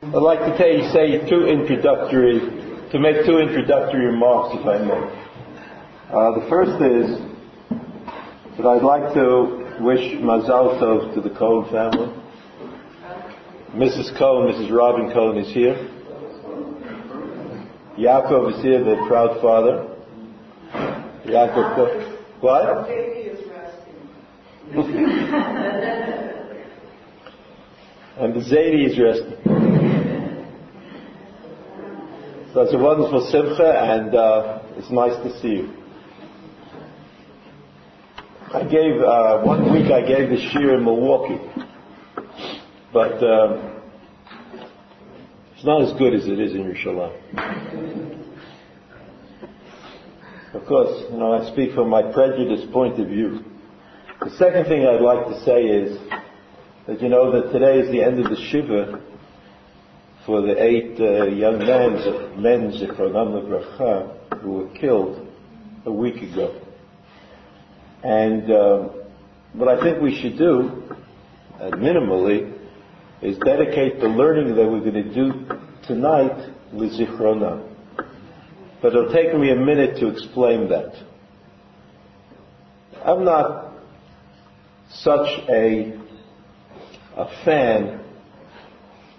I'd like to tell you, say two introductory, to make two introductory remarks, if I may. Uh, the first is that I'd like to wish Mazal Tov to the Cohen family. Mrs. Cohen, Mrs. Robin Cohen is here. Yaakov is here, the proud father. Yaakov Cohen. What? Baby is resting. And the Zadie is resting. So it's a wonderful simcha, and uh, it's nice to see you. I gave uh, one week. I gave the shiur in Milwaukee, but um, it's not as good as it is in Yerushalayim. Of course, you know I speak from my prejudiced point of view. The second thing I'd like to say is that you know that today is the end of the shiva for the eight uh, young men, Zichronam Bracha, who were killed a week ago. And um, what I think we should do, uh, minimally, is dedicate the learning that we're going to do tonight with Zichronam. But it'll take me a minute to explain that. I'm not such a, a fan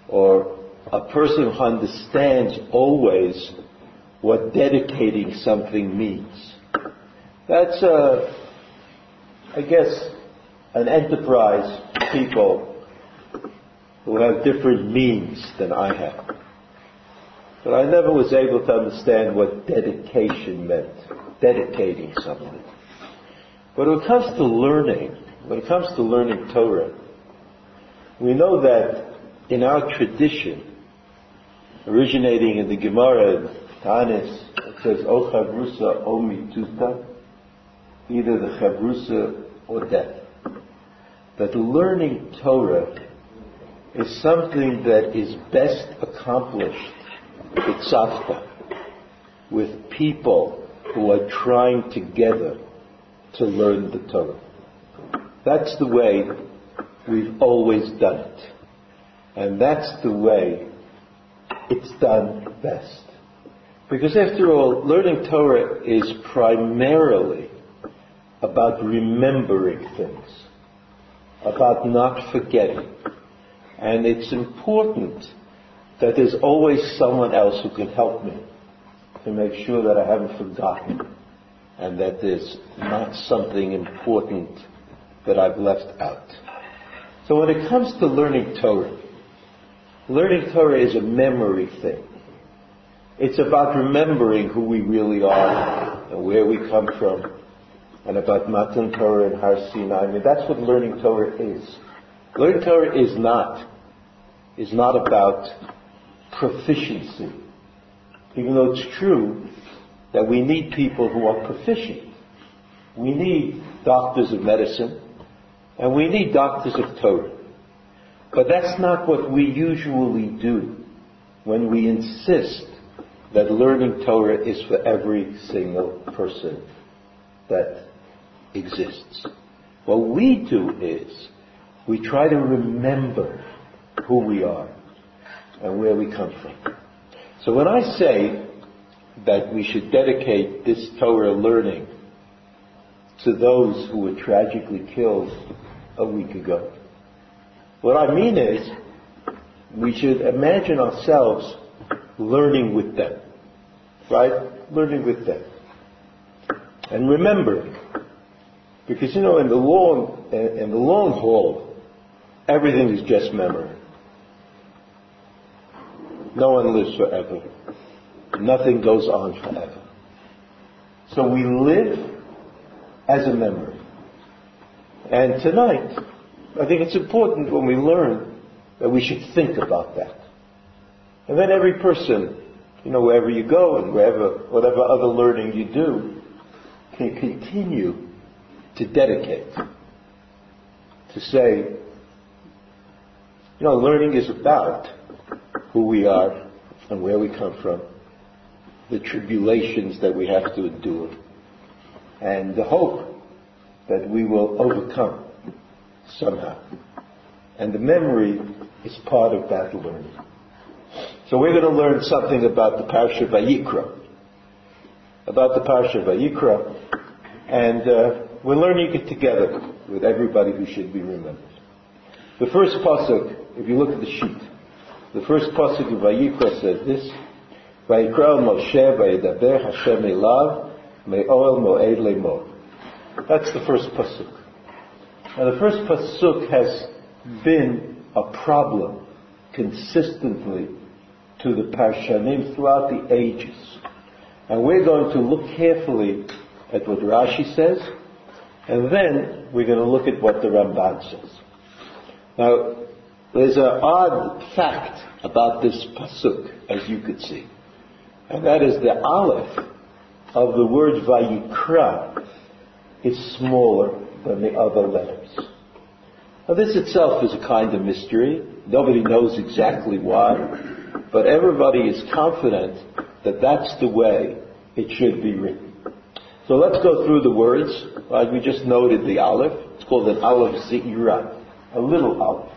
or a person who understands always what dedicating something means. That's, uh, I guess, an enterprise people who have different means than I have. But I never was able to understand what dedication meant, dedicating something. But when it comes to learning, when it comes to learning Torah, we know that in our tradition, originating in the Gemara in Tanis, it says, O chavrusa, O mituta, either the chavrusa or death. That learning Torah is something that is best accomplished with tzavta, with people who are trying together to learn the Torah. That's the way we've always done it. And that's the way it's done best. Because after all, learning Torah is primarily about remembering things, about not forgetting. And it's important that there's always someone else who can help me to make sure that I haven't forgotten and that there's not something important that I've left out. So when it comes to learning Torah, learning Torah is a memory thing. It's about remembering who we really are and where we come from and about Matan Torah and Har Sinai. I mean, that's what learning Torah is. Learning Torah is not, is not about proficiency. Even though it's true that we need people who are proficient. We need doctors of medicine and we need doctors of Torah. But that's not what we usually do when we insist that learning Torah is for every single person that exists. What we do is we try to remember who we are and where we come from. So when I say that we should dedicate this Torah learning to those who were tragically killed a week ago, what I mean is we should imagine ourselves learning with them, right? Learning with them. And remembering. Because you know, in the long, in the long haul, everything is just memory. No one lives forever. Nothing goes on forever. So we live as a memory. And tonight, I think it's important when we learn that we should think about that. And then every person, you know, wherever you go and wherever, whatever other learning you do, can continue to dedicate. To say, you know, learning is about who we are and where we come from, the tribulations that we have to endure, and the hope that we will overcome somehow. And the memory is part of that learning. So we're going to learn something about the Parsha Vayikra. About the Parsha Vayikra. And uh, we're learning it together with everybody who should be remembered. The first pasuk, if you look at the sheet, the first pasuk of Vayikra says this, Vayikra Moshe Vayedaber Hashem Elav Me'oel Mo'ed Lemor. That's the first pasuk. Now the first pasuk has been a problem consistently to the Parshanim throughout the ages. And we're going to look carefully at what Rashi says, and then we're going to look at what the Ramban says. Now, there's an odd fact about this pasuk, as you could see, and that is the aleph of the word vayikra is smaller than the other letters. Now, this itself is a kind of mystery. Nobody knows exactly why, but everybody is confident that that's the way it should be written. So let's go through the words. Like we just noted the aleph. It's called an aleph ze'ira, a little aleph.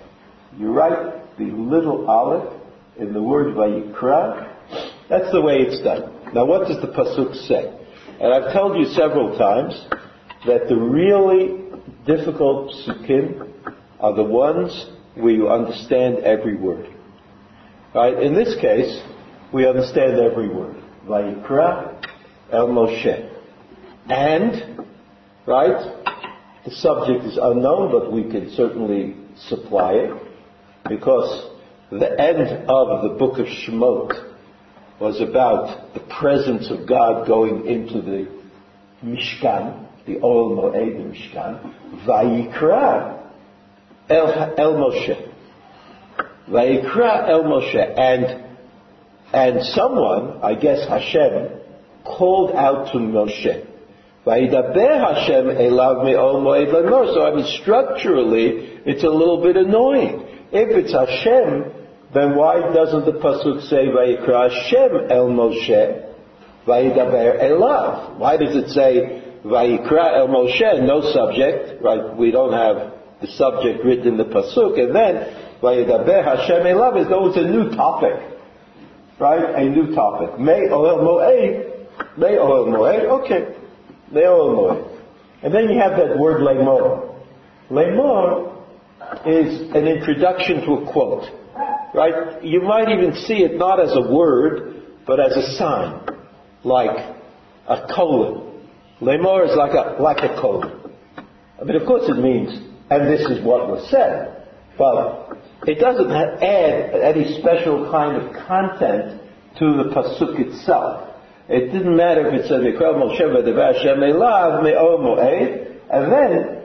You write the little aleph in the word vayikra. That's the way it's done. Now what does the pasuk say? And I've told you several times that the really difficult psukim are the ones where you understand every word. Right? In this case, we understand every word. Vayikra El Moshe. And, right, the subject is unknown, but we can certainly supply it, because the end of the book of Shemot was about the presence of God going into the Mishkan, the Oel Moed Mishkan, Vayikra El, El Moshe. Vayikra El Moshe. And, and someone, I guess Hashem, called out to Moshe. Vayidaber Hashem elav me'ol moed lemor. So I mean, structurally, it's a little bit annoying. If it's Hashem, then why doesn't the pasuk say Vayikra Hashem el Moshe Vayidaber elav? Why does it say Vayikra el uh, Moshe, no subject, right? We don't have the subject written in the pasuk, and then Vayidaber Hashem elav though it's a new topic, right? A new topic. May oel moed, may oel moed, okay. Le'omoy. And then you have that word lemor. Lemor is an introduction to a quote. Right? You might even see it not as a word, but as a sign. Like a colon. Lemor is like a, like a colon. I mean, of course it means, and this is what was said. But it doesn't add any special kind of content to the pasuk itself. It didn't matter if it said and then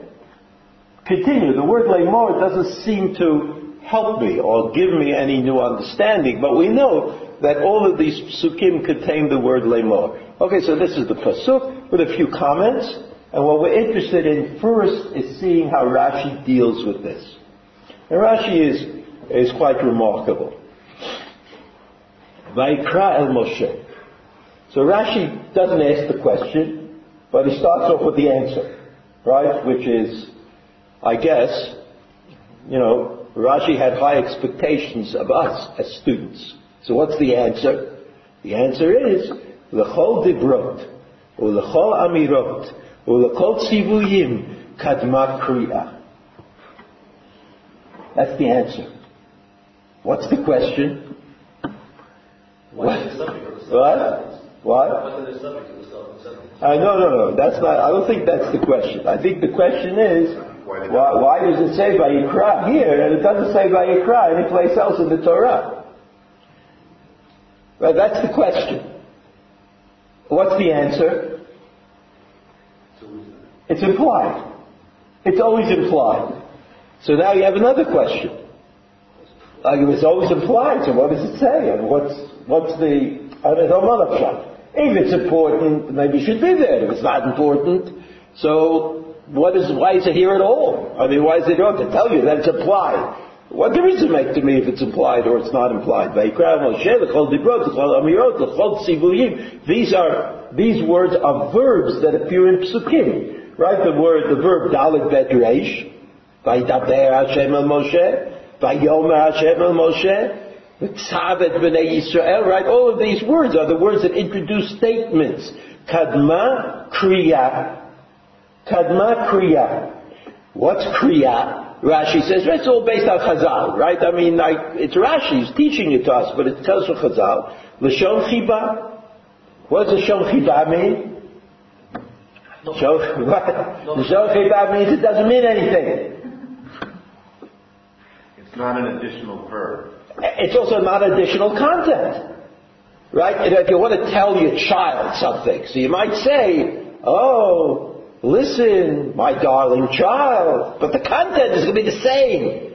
continue. The word Lemor doesn't seem to help me or give me any new understanding, but we know that all of these psukim contain the word Lemor. Okay, so this is the pasuk with a few comments, and what we're interested in first is seeing how Rashi deals with this. And Rashi is, is quite remarkable. Vaikra el Moshe. So Rashi doesn't ask the question, but he starts off with the answer, right? Which is, I guess, you know, Rashi had high expectations of us as students. So what's the answer? The answer is, L'chol dibrot, or l'chol amirot, or l'chol tzivuyim, kadma kriya. That's the answer. What's the question? What is the subject of the What? What? What is the subject of the subject? Uh, no, no, no. That's not. I don't think that's the question. I think the question is, why, why does it say Vayikra here and it doesn't say Vayikra anyplace else in the Torah? Well, that's the question. What's the answer? It's implied. It's always implied. So now you have another question. Like it's always implied, so what does it say? And what's what's the know, if it's important, maybe it should be there. If it's not important, so what is, why is it here at all? I mean, why is it here to tell you that it's implied? What difference does it make to me if it's implied or it's not implied? These are, these words are verbs that appear in psukim. Right? The word, the verb dalet bet reish. Vaydaber Hashem el Moshe. Vayomer Hashem el Moshe. Tzavet b'nei Yisrael, right? All of these words are the words that introduce statements. Kadma kriya. Kadma kriya. What's kriya? Rashi says, it's all based on Chazal, right? I mean, like, it's Rashi, he's teaching it to us, but it tells from Chazal. L'shon chiba. What does L'shon chiba mean? L'shon chiba means it doesn't mean anything. It's not an additional verb. It's also not additional content. Right? If you want to tell your child something, so you might say, oh, listen, my darling child, but the content is going to be the same.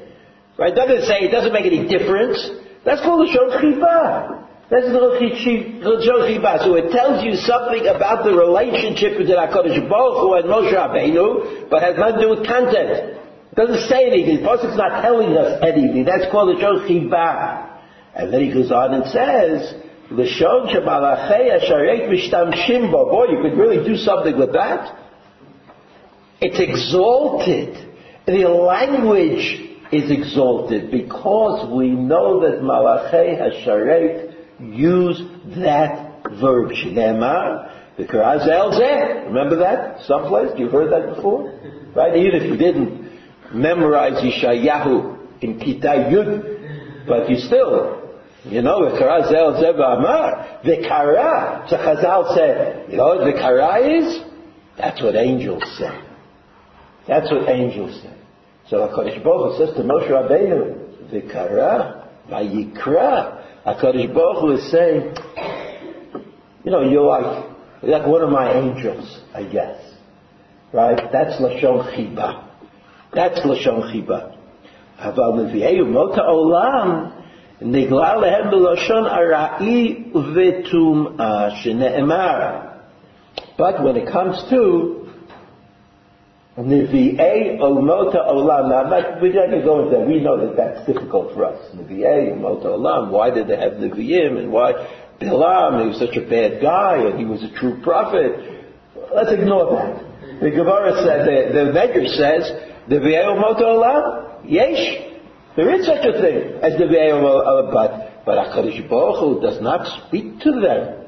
Right? Doesn't say, it doesn't make any difference. That's called the Shon Chiba. That's the Shon Chiba. So it tells you something about the relationship between HaKadosh Baruch Hu and Moshe Rabbeinu, but has nothing to do with content. It doesn't say anything. The Prophet's not telling us anything. That's called the Shon Chiba. And then he goes on and says, the Shon Shemalachei Asharek Mishtamshim Boy, you could really do something with that. It's exalted. The language is exalted because we know that Malachei Hasharek use that verb. Shneemar, the Remember that? Someplace? You heard that before? Right? Even if you didn't memorize Yeshayahu in Kita Yud, but you still you know, the kara zel zeba amar. The kara, so Chazal said, you know what the kara is? That's what angels say. That's what angels say. So HaKadosh Baruch Hu says to Moshe Rabbeinu, the kara, vayikra. HaKadosh Baruch Hu is saying, you know, you're like, you're like one of my angels, I guess. Right? That's Lashon Chiba. That's Lashon Chiba. אבל נביאי אומות העולם נגלה להם בלשון ארעי וטומאה שנאמר. But when it comes to Nevi'ei Omota Olam, now not, we're not going to go into that. We know that that's difficult for us. Nevi'ei Omota Olam, why did they have Nevi'im and why Bilam, he was such a bad guy and he was a true prophet. Let's ignore that. The Gemara said, the, the Medrash says, Nevi'ei Omota Olam, yesh. There is such a thing as the Ve'el but but HaKadosh Hu does not speak to them,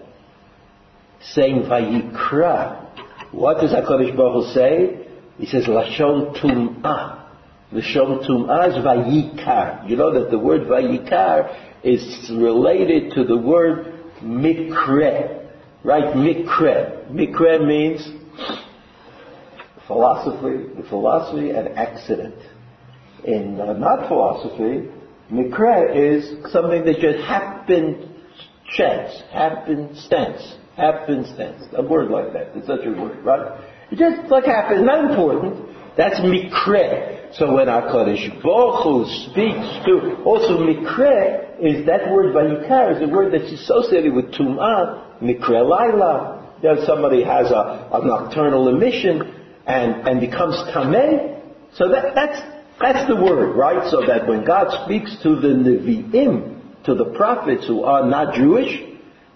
saying Vayikra. What does HaKadosh Baruch say? He says Lashon Tum'ah. Lashon Tum'ah is Vayikar. You know that the word Vayikar is related to the word Mikre. Right? Mikre. Mikre means philosophy, the philosophy and accident in uh, not philosophy, mikra is something that just happened chance, happenstance, happenstance. A word like that. It's such a word, right? It just like happens, not important. That's mikre. So when HaKadosh Baruch Hu speaks to, also mikre is that word vayikar is a word that's associated with tum'ah, mikre laila. Know, somebody has a, a nocturnal emission and, and becomes tameh. So that, that's, that's the word, right? So that when God speaks to the Nevi'im, to the prophets who are not Jewish,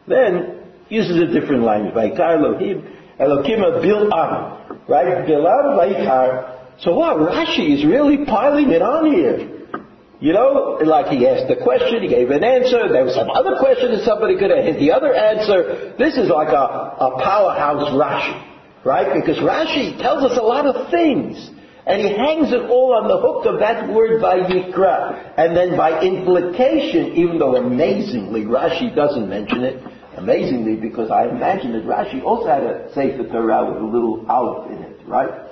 then uses a different language. Vaikar Elohim, Elohim Bil'am, right? Bil'am Vaikar. So what? Rashi is really piling it on here. You know, like he asked the question, he gave an answer, there was some other question that somebody could have hit the other answer. This is like a, a powerhouse Rashi, right? Because Rashi tells us a lot of things. And he hangs it all on the hook of that word Vayikra. And then by implication, even though amazingly Rashi doesn't mention it, amazingly because I imagine that Rashi also had a Sefer Torah with a little aleph in it, right?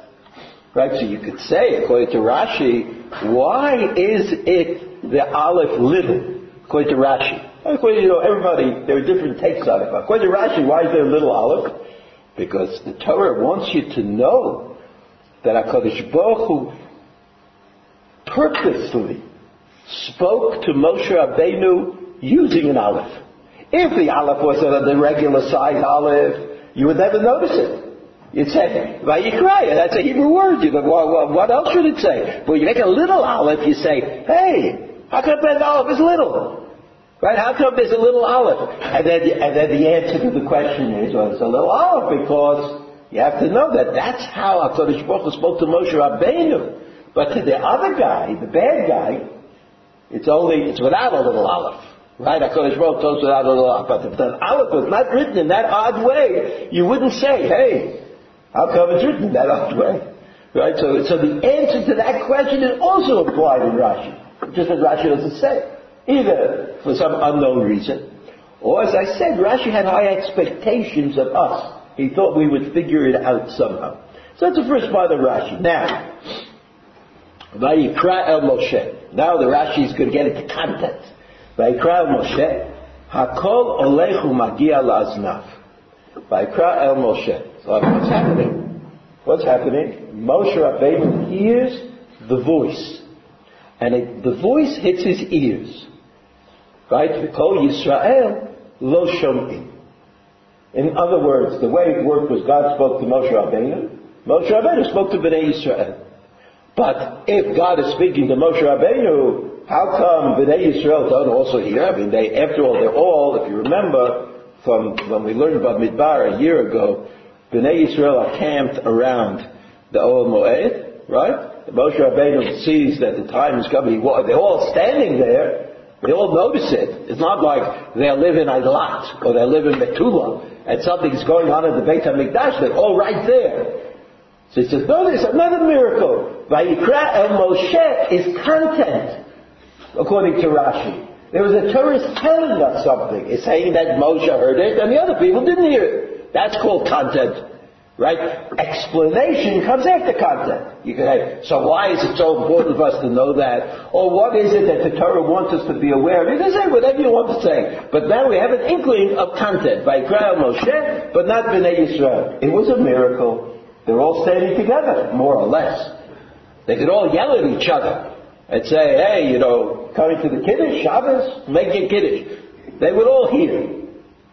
Right, so you could say, according to Rashi, why is it the aleph little? According to Rashi. According to, you know, everybody, there are different takes on it. According to Rashi, why is there a little aleph? Because the Torah wants you to know that HaKadosh Baruch Hu purposely spoke to Moshe Rabbeinu using an aleph. If the aleph was a, the regular size aleph, you would never notice it. You'd say, Vayikra, that's a Hebrew word. You go, well, what else should it say? Well, you make a little aleph, you say, hey, how come that aleph is little? Right? How come there's a little olive? And then, and then the answer to the question is, well, it's a little olive because you have to know that that's how HaKadosh Baruch Hu spoke to Moshe Rabbeinu. But to the other guy, the bad guy, it's only, it's without a little aleph. Right? HaKadosh Baruch Hu blah, blah. But if the Aleph was not written in that odd way, you wouldn't say, hey, how come it's written in that odd way? Right? So, so the answer to that question is also applied in Rashi. Just as Rashi doesn't say. Either for some unknown reason, or as I said, Rashi had high expectations of us. He thought we would figure it out somehow. So that's the first part of Rashi. Now, Vayikra el Moshe. Now the Rashi is going to get into content. Vayikra el Moshe. Hakol olechu magia laznaf. Vayikra el Moshe. So what's happening? What's happening? Moshe Rabbeinu hears the voice. And it, the voice hits his ears. Right? V'kol Yisrael lo shomim. In other words, the way it worked was God spoke to Moshe Rabbeinu. Moshe Rabbeinu spoke to Bnei Yisrael. But if God is speaking to Moshe Rabbeinu, how come Bnei Yisrael don't also hear? I mean, they, after all, they're all, if you remember from when we learned about Midbar a year ago, Bnei Yisrael are camped around the Ohel Moed, right? Moshe Rabbeinu sees that the time is coming. They're all standing there. They all notice it. It's not like they live in Eilat or they live in Metula and something's going on at the Beit HaMikdash. They're all right there. So he says, no, there's another miracle. Vayikra el Moshe is content, according to Rashi. There was a tourist telling us something. It's saying that Moshe heard it and the other people didn't hear it. That's called content. Right? Explanation comes after content. You can say, so why is it so important for us to know that? Or what is it that the Torah wants us to be aware of? You can say whatever you want to say. But now we have an inkling of content. By el Moshe, but not Bnei Yisrael. It was a miracle. They're all standing together, more or less. They could all yell at each other and say, hey, you know, coming to the Kiddush, Shabbos, make your Kiddush. They would all hear.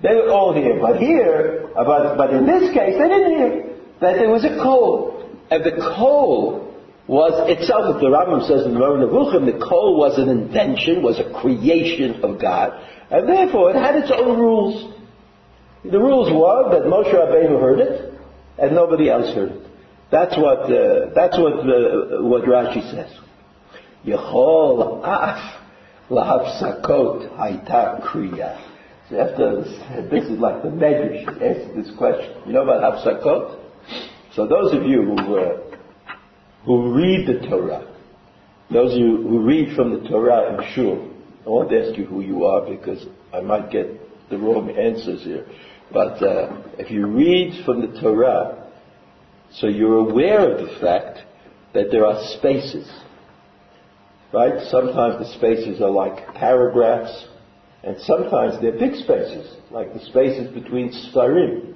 They would all hear. But here, but, but in this case, they didn't hear that there was a kol. And the kol was itself, as the Rambam says in the Moreh Nevuchim, the kol was an invention, was a creation of God. And therefore, it had its own rules. The rules were that Moshe Rabbeinu heard it, and nobody else heard it. That's what uh, that's what uh, what Rashi says. Yechol af lahapsakot haita kriya. So after this is like the Medrash answered this question. You know about hapsakot? So those of you who uh, who read the Torah, those of you who read from the Torah, I'm sure. I won't ask you who you are because I might get the wrong answers here. But uh, if you read from the Torah, so you're aware of the fact that there are spaces. Right? Sometimes the spaces are like paragraphs, and sometimes they're big spaces, like the spaces between Sfarim,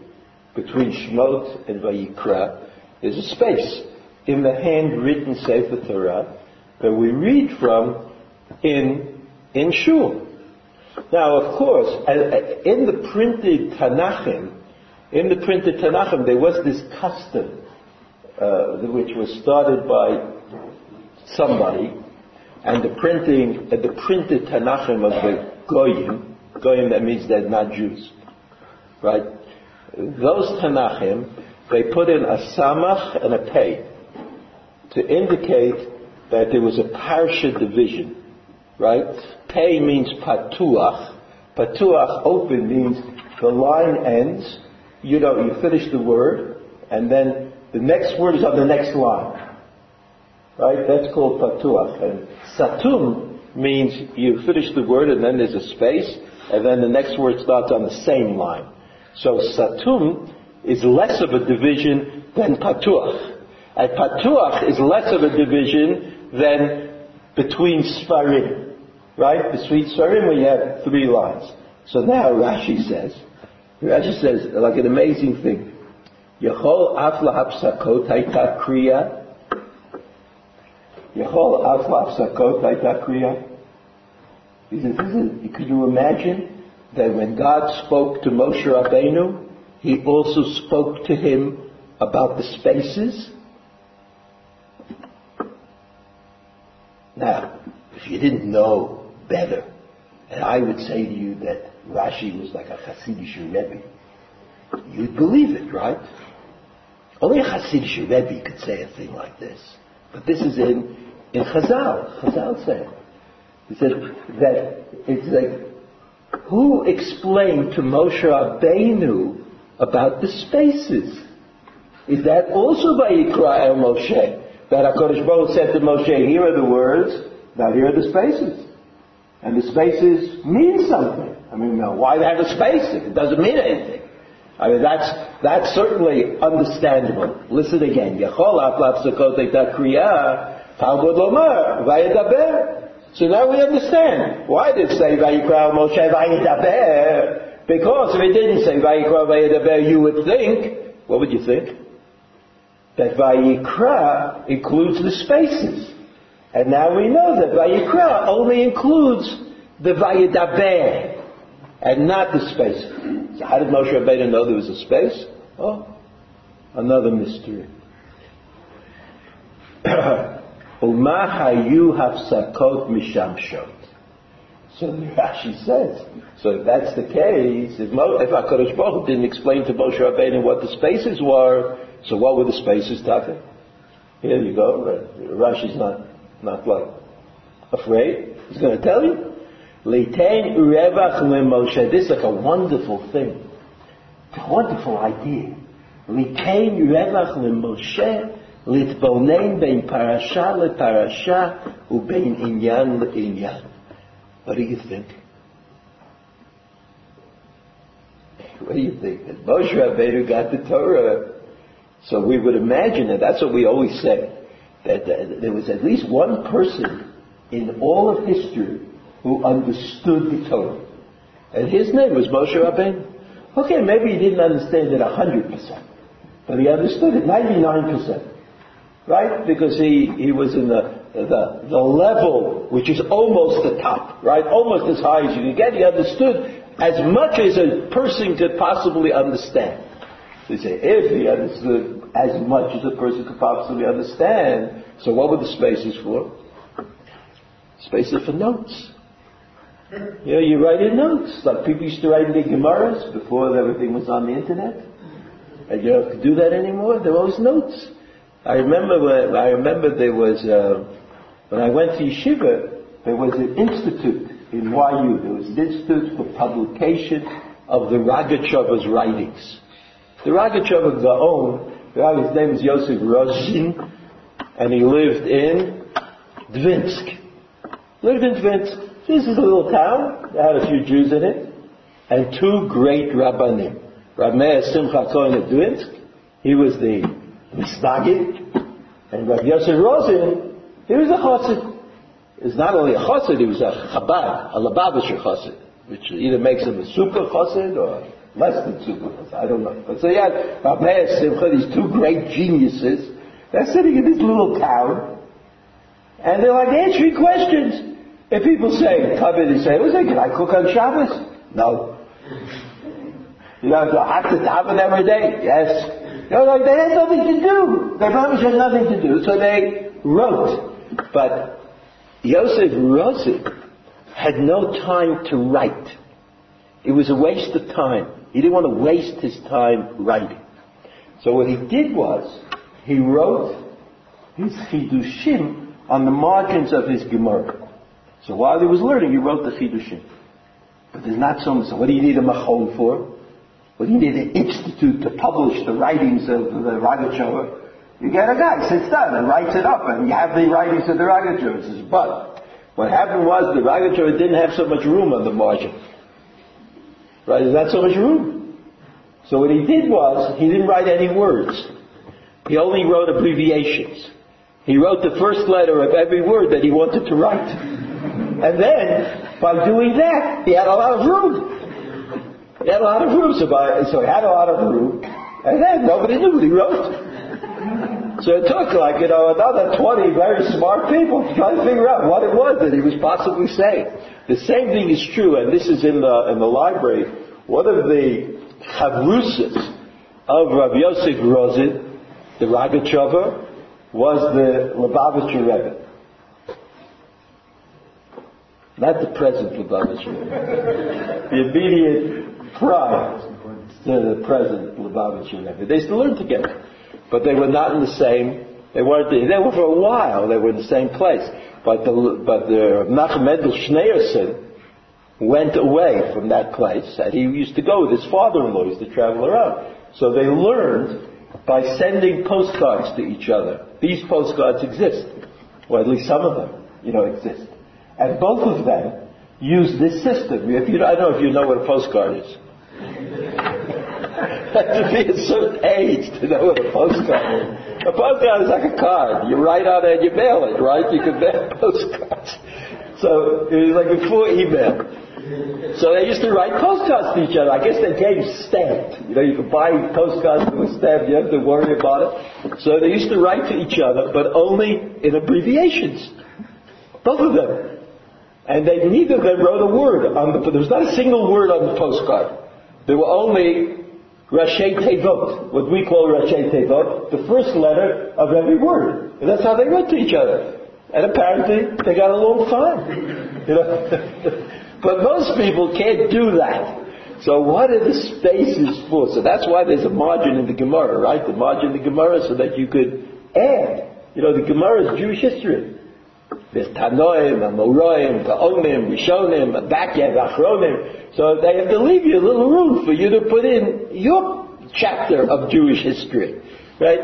between Shmot and Vayikra. There's a space in the handwritten Sefer Torah that we read from in, in Shul. Now, of course, in the printed Tanachim, in the printed Tanachim, there was this custom, uh, which was started by somebody, and the printing, uh, the printed Tanachim of the Goyim, Goyim that means they're not Jews, right? Those Tanachim, they put in a Samach and a Pei to indicate that there was a Parsha division right? Pei means patuach. Patuach, open, means the line ends, you know, you finish the word, and then the next word is on the next line. Right? That's called patuach. And satum means you finish the word and then there's a space, and then the next word starts on the same line. So satum is less of a division than patuach. And patuach is less of a division than between Sfarim. Right? Between Sfarim we have three lines. So now Rashi says, Rashi says, like an amazing thing. Yechol afla hapsakot haita kriya. Yechol afla hapsakot haita kriya. He could you imagine that when God spoke to Moshe Rabbeinu, he also spoke to him about the spaces? Now, if you didn't know better. And I would say to you that Rashi was like a Hasidic Rebbe. You'd believe it, right? Only a Hasidic Rebbe could say a thing like this. But this is in, in Chazal. Chazal said. He said that it's like who explained to Moshe Rabbeinu about the spaces? Is that also by Yikra El Moshe? That HaKadosh Baruch said to Moshe, here are the words, now here are the spaces. And the spaces mean something. I mean, now, why have a space if it doesn't mean anything? I mean, that's, that's certainly understandable. Listen again. Vayedaber. So now we understand. Why did it say vayikra Moshe vayedaber? Because if it didn't say vayikra vayedaber, you would think, what would you think? That vayikra includes the spaces. And now we know that vayikra only includes the vayedaber and not the space. How did Moshe Rabbeinu know there was a space? Oh, another mystery. So Rashi says, so if that's the case, if, Mo, if HaKadosh Baruch didn't explain to Moshe Rabbeinu what the spaces were, so what were the spaces talking? Here you go. Rashi's not, not like afraid. He's going to tell you. Leitain urevach Moshe. This is like a wonderful thing. It's a wonderful idea. Leitain urevach Moshe litbonen bein parasha leparasha ubein inyan leinyan. What do you think? What do you think? That Moshe Rabbeinu got the Torah. So we would imagine that that's what we always say. That there was at least one person in all of history who understood the Torah. And his name was Moshe Rabbeinu. Okay, maybe he didn't understand it 100%, but he understood it 99%. Right? Because he, he was in the, the, the level which is almost the top, right? Almost as high as you can get. He understood as much as a person could possibly understand. They say, if he understood as much as a person could possibly understand, so what were the spaces for? Spaces for notes. Know, you write in notes, like people used to write in the Gemaras before everything was on the internet. And you don't do that anymore. There were always notes. I remember when, I remember there was, uh, when I went to Yeshiva, there was an institute in YU. There was an institute for publication of the Rogatchover's writings. The Rogatchover Gaon, his name was Yosef Rozhin, and he lived in Dvinsk. Lived in Dvinsk. This is a little town. It had a few Jews in it. And two great rabbanim. Meir Simcha Cohen of Dvinsk. He was the Misnagid. And Rav Yosef Rosen, he was a chassid. He's not only a chassid, he was a Chabad, a Lubavitcher chassid, which either makes him a super chassid or less than chassid. I don't know. But so yeah, Rav Meir Simcha, these two great geniuses, they're sitting in this little town, and they're like answering questions. If people say, come in and say, well, say, can I cook on Shabbos? No. You know, do I have to daven every day? Yes. You know, like they had nothing to do. They promised had nothing to do, so they wrote. But Yosef Rosen had no time to write. It was a waste of time. He didn't want to waste his time writing. So what he did was, he wrote his chidushim on the margins of his Gemara. So while he was learning, he wrote the Chidushim. But there's not so much. So what do you need a machon for? What do you need an institute to publish the writings of the Rogatchover? You get a guy, sits down and writes it up, and you have the writings of the Rogatchover. But what happened was the Rogatchover didn't have so much room on the margin. Right? There's not so much room. So what he did was, he didn't write any words. He only wrote abbreviations. He wrote the first letter of every word that he wanted to write. And then, by doing that, he had a lot of room. He had a lot of room, so, by, so he had a lot of room. And then nobody knew what he wrote. So it took like, you know, another 20 very smart people to try to figure out what it was that he was possibly saying. The same thing is true, and this is in the, in the library. One of the chavrusas of Rav Yosef Rozin, the Rogatchover, was the Lubavitcher Rebbe. Not the present Lubavitcher. the immediate prior to the present Lubavitcher. They still lived together. But they were not in the same, they weren't, they were for a while, they were in the same place. But the, but the Nachum Schneerson, went away from that place, and he used to go with his father-in-law, he used to travel around. So they learned by sending postcards to each other. These postcards exist, or at least some of them, you know, exist. And both of them use this system. If you, I don't know if you know what a postcard is. to be a certain age to know what a postcard is. A postcard is like a card. You write on it and you mail it, right? You can mail postcards. So it was like before email. So they used to write postcards to each other. I guess they came stamped. You know, you could buy postcards that were stamped. You have to worry about it. So they used to write to each other, but only in abbreviations. Both of them. And they, neither of them wrote a word on the, there was not a single word on the postcard. There were only Rashi Tevot, what we call Rashi Tevot, the first letter of every word. And that's how they wrote to each other. And apparently they got along fine. You know? but most people can't do that. So what are the spaces for? So that's why there's a margin in the Gemara, right? The margin in the Gemara so that you could add. You know, the Gemara is Jewish history. There's Tanoim, Amoroim, Ta'omim, Rishonim, Abakev, Achronim. So they have to leave you a little room for you to put in your chapter of Jewish history. Right?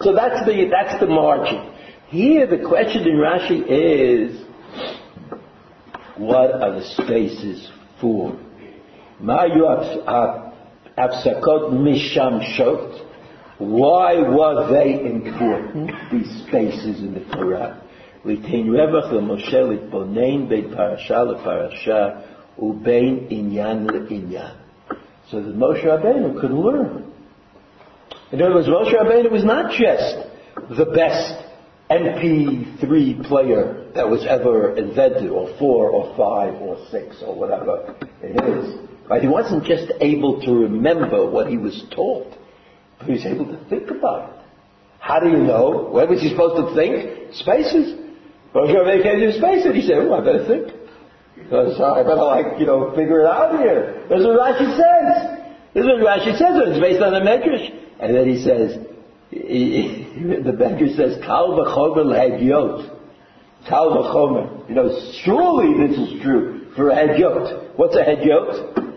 So that's the, that's the margin. Here the question in Rashi is, what are the spaces for? Mayu Misham Shot. Why were they important, these spaces in the Torah? ליתן רווח למשה להתבונן בין פרשה לפרשה ובין עניין לעניין. So that Moshe Rabbeinu could learn. In other words, Moshe Rabbeinu was not just the best MP3 player that was ever invented, or four, or five, or six, or whatever it is. Right? He wasn't just able to remember what he was taught, but he was able to think about it. How do you know? Where was he supposed to think? Spaces. Came to space and he said, well, I better think. I better like, you know, figure it out here. This is what Rashi says. This is what Rashi says. It's based on the Medrash. And then he says, he, he, the Medrash says, Kal v'chomer l'hedyot. Kal v'chomer. You know, surely this is true for a hedyot. What's a hedyot?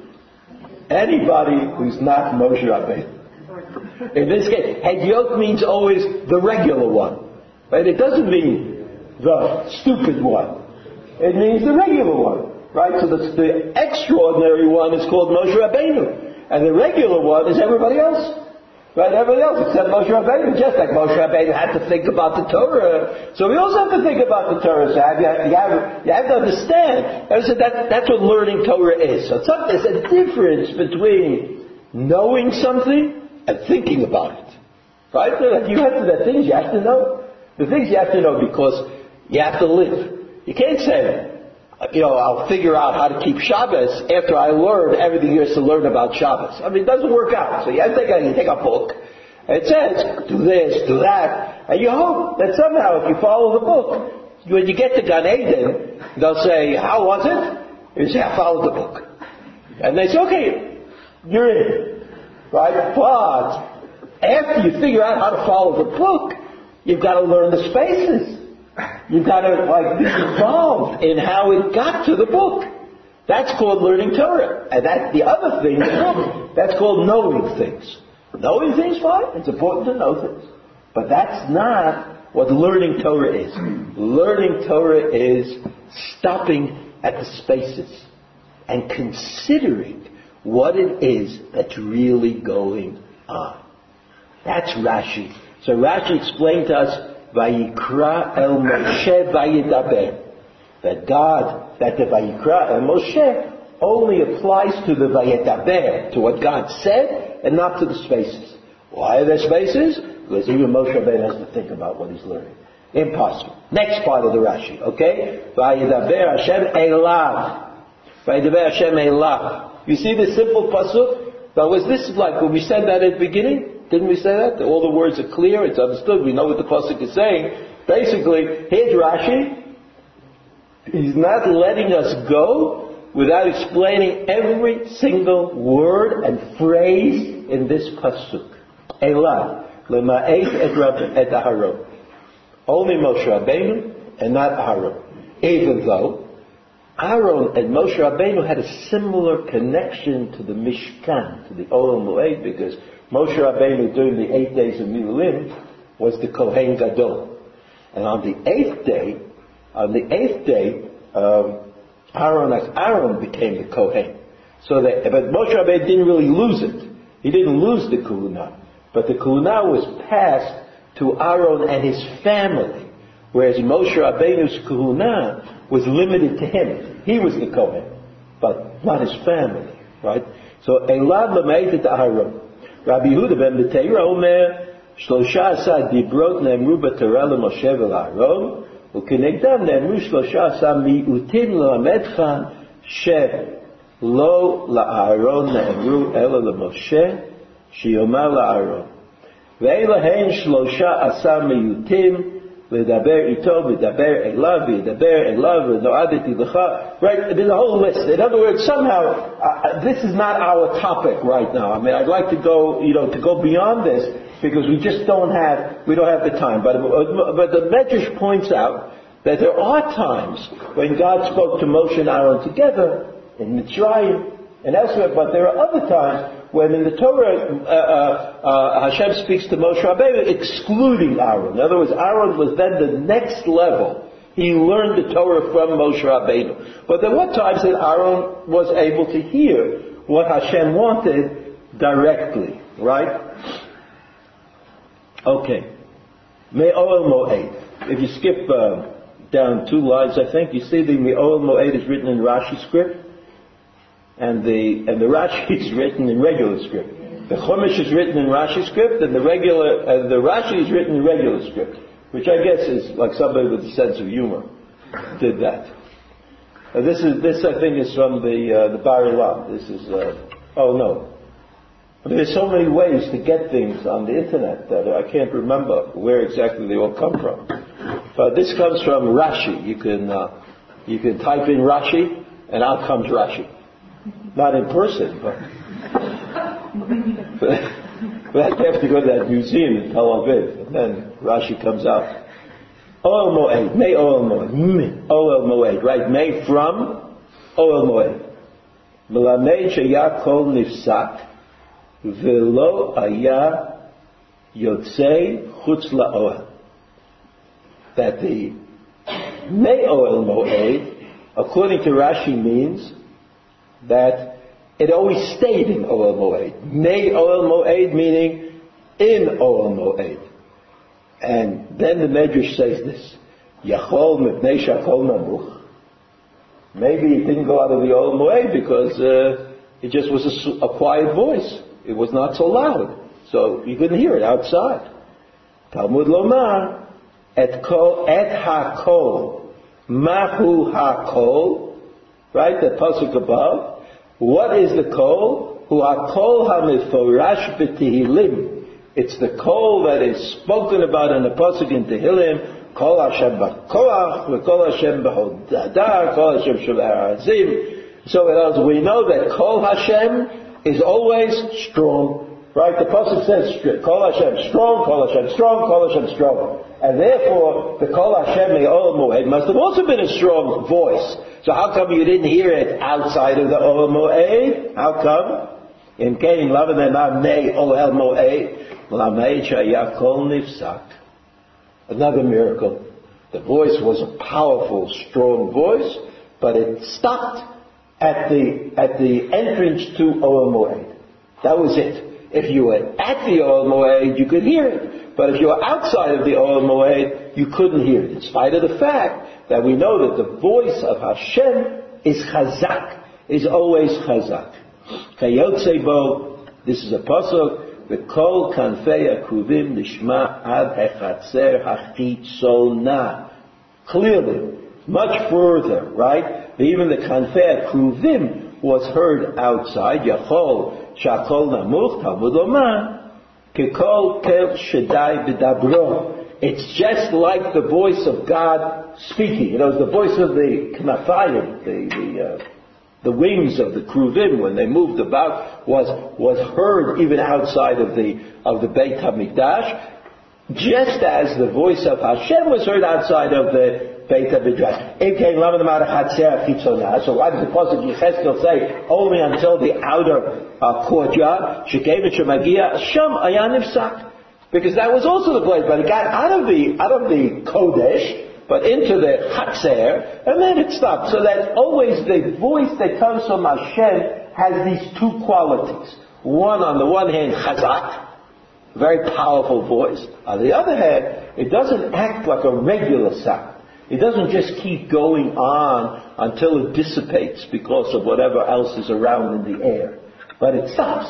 Anybody who's not Moshe Rabbeinu. In this case, hedyot means always the regular one. Right? It doesn't mean the stupid one. It means the regular one. Right? So the, the extraordinary one is called Moshe Rabbeinu. And the regular one is everybody else. Right? Everybody else except Moshe Rabbeinu. Just like Moshe Rabbeinu had to think about the Torah. So we also have to think about the Torah. So you have, you have, you have to understand. So that, that's what learning Torah is. So there's a difference between knowing something and thinking about it. Right? You have to, the things you have to know. The things you have to know because you have to live. You can't say, you know, I'll figure out how to keep Shabbos after I learn everything there is to learn about Shabbos. I mean, it doesn't work out. So you have to take a, you take a book, and it says, do this, do that, and you hope that somehow if you follow the book, when you get to Gan Eden, they'll say, how was it? You say, I followed the book. And they say, okay, you're in. Right? But after you figure out how to follow the book, you've got to learn the spaces. You've got to like be involved in how it got to the book. That's called learning Torah. And that's the other thing, that's called knowing things. Knowing things, fine. It's important to know things. But that's not what learning Torah is. Learning Torah is stopping at the spaces and considering what it is that's really going on. That's Rashi. So Rashi explained to us Vayikra el Moshe Vayidaber. That God, that the Vayikra el Moshe only applies to the Vayidaber, to what God said, and not to the spaces. Why are there spaces? Because even Moshe Rabbeinu has to think about what he's learning. Impossible. Next part of the Rashi, okay? Vayidaber Hashem Elav. Vayidaber Hashem Elav. You see the simple pasuk? Now was this like when we said that at the beginning? Didn't we say that? All the words are clear, it's understood, we know what the Pasuk is saying. Basically, here's Rashi. He's not letting us go without explaining every single word and phrase in this Pasuk. Elah, lema'et et Aharon. Only Moshe Rabbeinu and not Aharon. Even though Aaron and Moshe Rabbeinu had a similar connection to the Mishkan, to the Ohel Moed, because Moshe Rabbeinu during the eight days of Miluim was the Kohen Gadol. And on the eighth day, on the eighth day, um, Aaron, Aaron became the Kohen. So that, but Moshe Rabbeinu didn't really lose it. He didn't lose the Kahuna. But the Kahuna was passed to Aaron and his family. Whereas Moshe Rabbeinu's Kahuna was limited to him. He was the Kohen, but not his family, right? So Elad Lameid Aaron. Rabbi Yehuda ben Beteira Omer, שלושה עשר דיברות נאמרו בתורה למשה ולאהרון, וכנגדם נאמרו שלושה עשר מיעוטים ללמדך שלא לאהרון נאמרו אלא למשה, שיאמר לאהרון. ואלה הן שלושה עשר מיעוטים Medaber ito, medaber elav, medaber elav, noadeti lecha. Right? There's a whole list. In other words, somehow, uh, uh, this is not our topic right now. I mean, I'd like to go, you know, to go beyond this because we just don't have, we don't have the time. But, uh, but the Medrash points out that there are times when God spoke to Moshe and Aaron together in Mitzrayim and elsewhere, but there are other times when in the Torah uh, uh, uh, Hashem speaks to Moshe Rabbeinu excluding Aaron. In other words, Aaron was then the next level. He learned the Torah from Moshe Rabbeinu. But there were times that Aaron was able to hear what Hashem wanted directly, right? Okay. Me'ol Mo'ed. If you skip uh, down two lines, I think, you see the Me'ol Mo'ed is written in Rashi script, and the, and the Rashi is written in regular script. The Chumash is written in Rashi script, and the regular, uh, the Rashi is written in regular script, which I guess is like somebody with a sense of humor did that. Uh, this is, this I think is from the, uh, the Bar Ilan. This is, uh, oh no, But there's so many ways to get things on the internet that I can't remember where exactly they all come from. But this comes from Rashi. You can uh, you can type in Rashi, and out comes Rashi. Not in person, but. but I have to go to that museum in Tel Aviv. And then Rashi comes out. Ohel Moed, May Ohel Moed, Ohel Moed, right? May from Ohel Moed. מלמד שהכל נפסק velo aya יוצא chutz לאוהל. That the May Ohel Moed, according to Rashi, means that it always stayed in Ohel Moed. Me'oel Moed meaning in Ohel Moed. And then the Medrash says this, Yachol mipnei shakol namuch. Maybe it didn't go out of the Ohel Moed because uh, it just was a, a quiet voice. It was not so loud, so you couldn't hear it outside. Talmud Lomar, et kol, et hakol, mahu hakol, right, the pasuk above. What is the kol? Hu hakol hamiforash b'tihillim. It's the kol that is spoken about in the pasuk in Tehillim, kol Hashem b'koach, v'kol Hashem b'hodadar, kol Hashem shabbat So in we know that kol Hashem is always strong. Right? The Pasuk says, Kol Hashem strong, Kol Hashem strong, Kol Hashem strong. And therefore, the Kol Hashem Me'ol Moed must have also been a strong voice. So how come you didn't hear it outside of the Ohel Moed? How come? In Cain, Lavanema Me'ol Moed, Lamed Shayakol Nifsak. Another miracle. The voice was a powerful, strong voice, but it stopped at the, at the entrance to Ohel Moed. That was it. If you were at the Ohel Moed, you could hear it. But if you were outside of the Ohel Moed, you couldn't hear it. In spite of the fact that we know that the voice of Hashem is chazak, is always chazak. Kayotzebo, this is a pasuk, the kol kanfei akruvim nishma ad hechatzer hachitzona. Clearly, much further, right? even the kanfei kruvim was heard outside. Yachol shakol namuch Talmud Lomar kekol kel shedai b'dabro. It's just like the voice of God speaking. You know, the voice of the knafayim, the the, uh, the wings of the kruvim when they moved about was was heard even outside of the of the Beit Hamikdash, just as the voice of Hashem was heard outside of the Beit Chitzonah, so why does the Pasuk Yecheskel say only until the outer uh, courtyard? Shekevet Shemagia, Sham Ayan Nifsak. Because that was also the place, but it got out of the, out of the Kodesh, but into the Chatzir, and then it stopped. So that always the voice that comes from Hashem has these two qualities. One, on the one hand, Chazak, very powerful voice. On the other hand, it doesn't act like a regular sound. It doesn't just keep going on until it dissipates because of whatever else is around in the air. But it stops.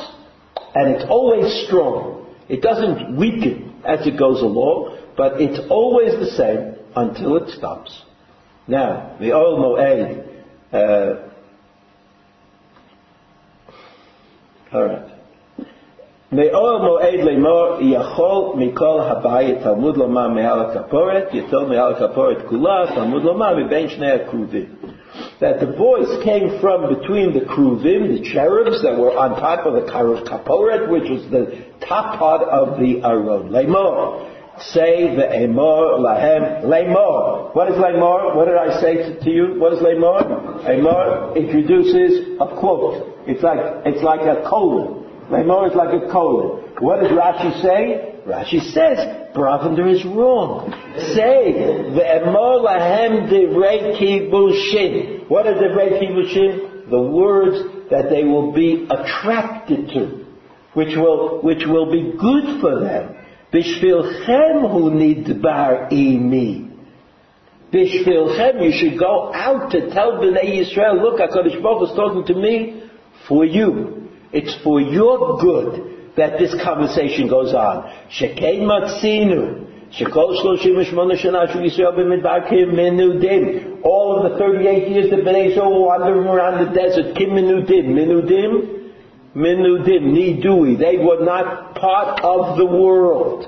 And it's always strong. It doesn't weaken as it goes along, but it's always the same until it stops. Now, the Ohel Moed. Uh, all right. Me'ol mo'ed le'mor yachol mikol habay Talmud lomah me'al kaporet yitol me'al kaporet kula Talmud shnei akudim. That the voice came from between the kruvim, the cherubs that were on top of the kaporet, which was the top part of the aron. Lemor. Say the emor lahem. Lemor. What is lemor? What did I say to, to you? What is lemor? Lemor introduces a quote. It's like, it's like a colon. Lemor is like a colon. What does Rashi say? Rashi says, Bravender is wrong. Say, Ve'emor lahem divrei kibushin. What are divrei kibushin? The words that they will be attracted to, which will, which will be good for them. Bishvilchem hu nidbar imi. Bishvilchem, you should go out to tell Bnei Yisrael, look, HaKadosh Baruch is talking to me for you. It's for your good that this conversation goes on. Shekein minudim. All of the 38 years that Bnei Yisrael were wandering around the desert, kim minudim. Minudim? Minudim, nidui. They were not part of the world.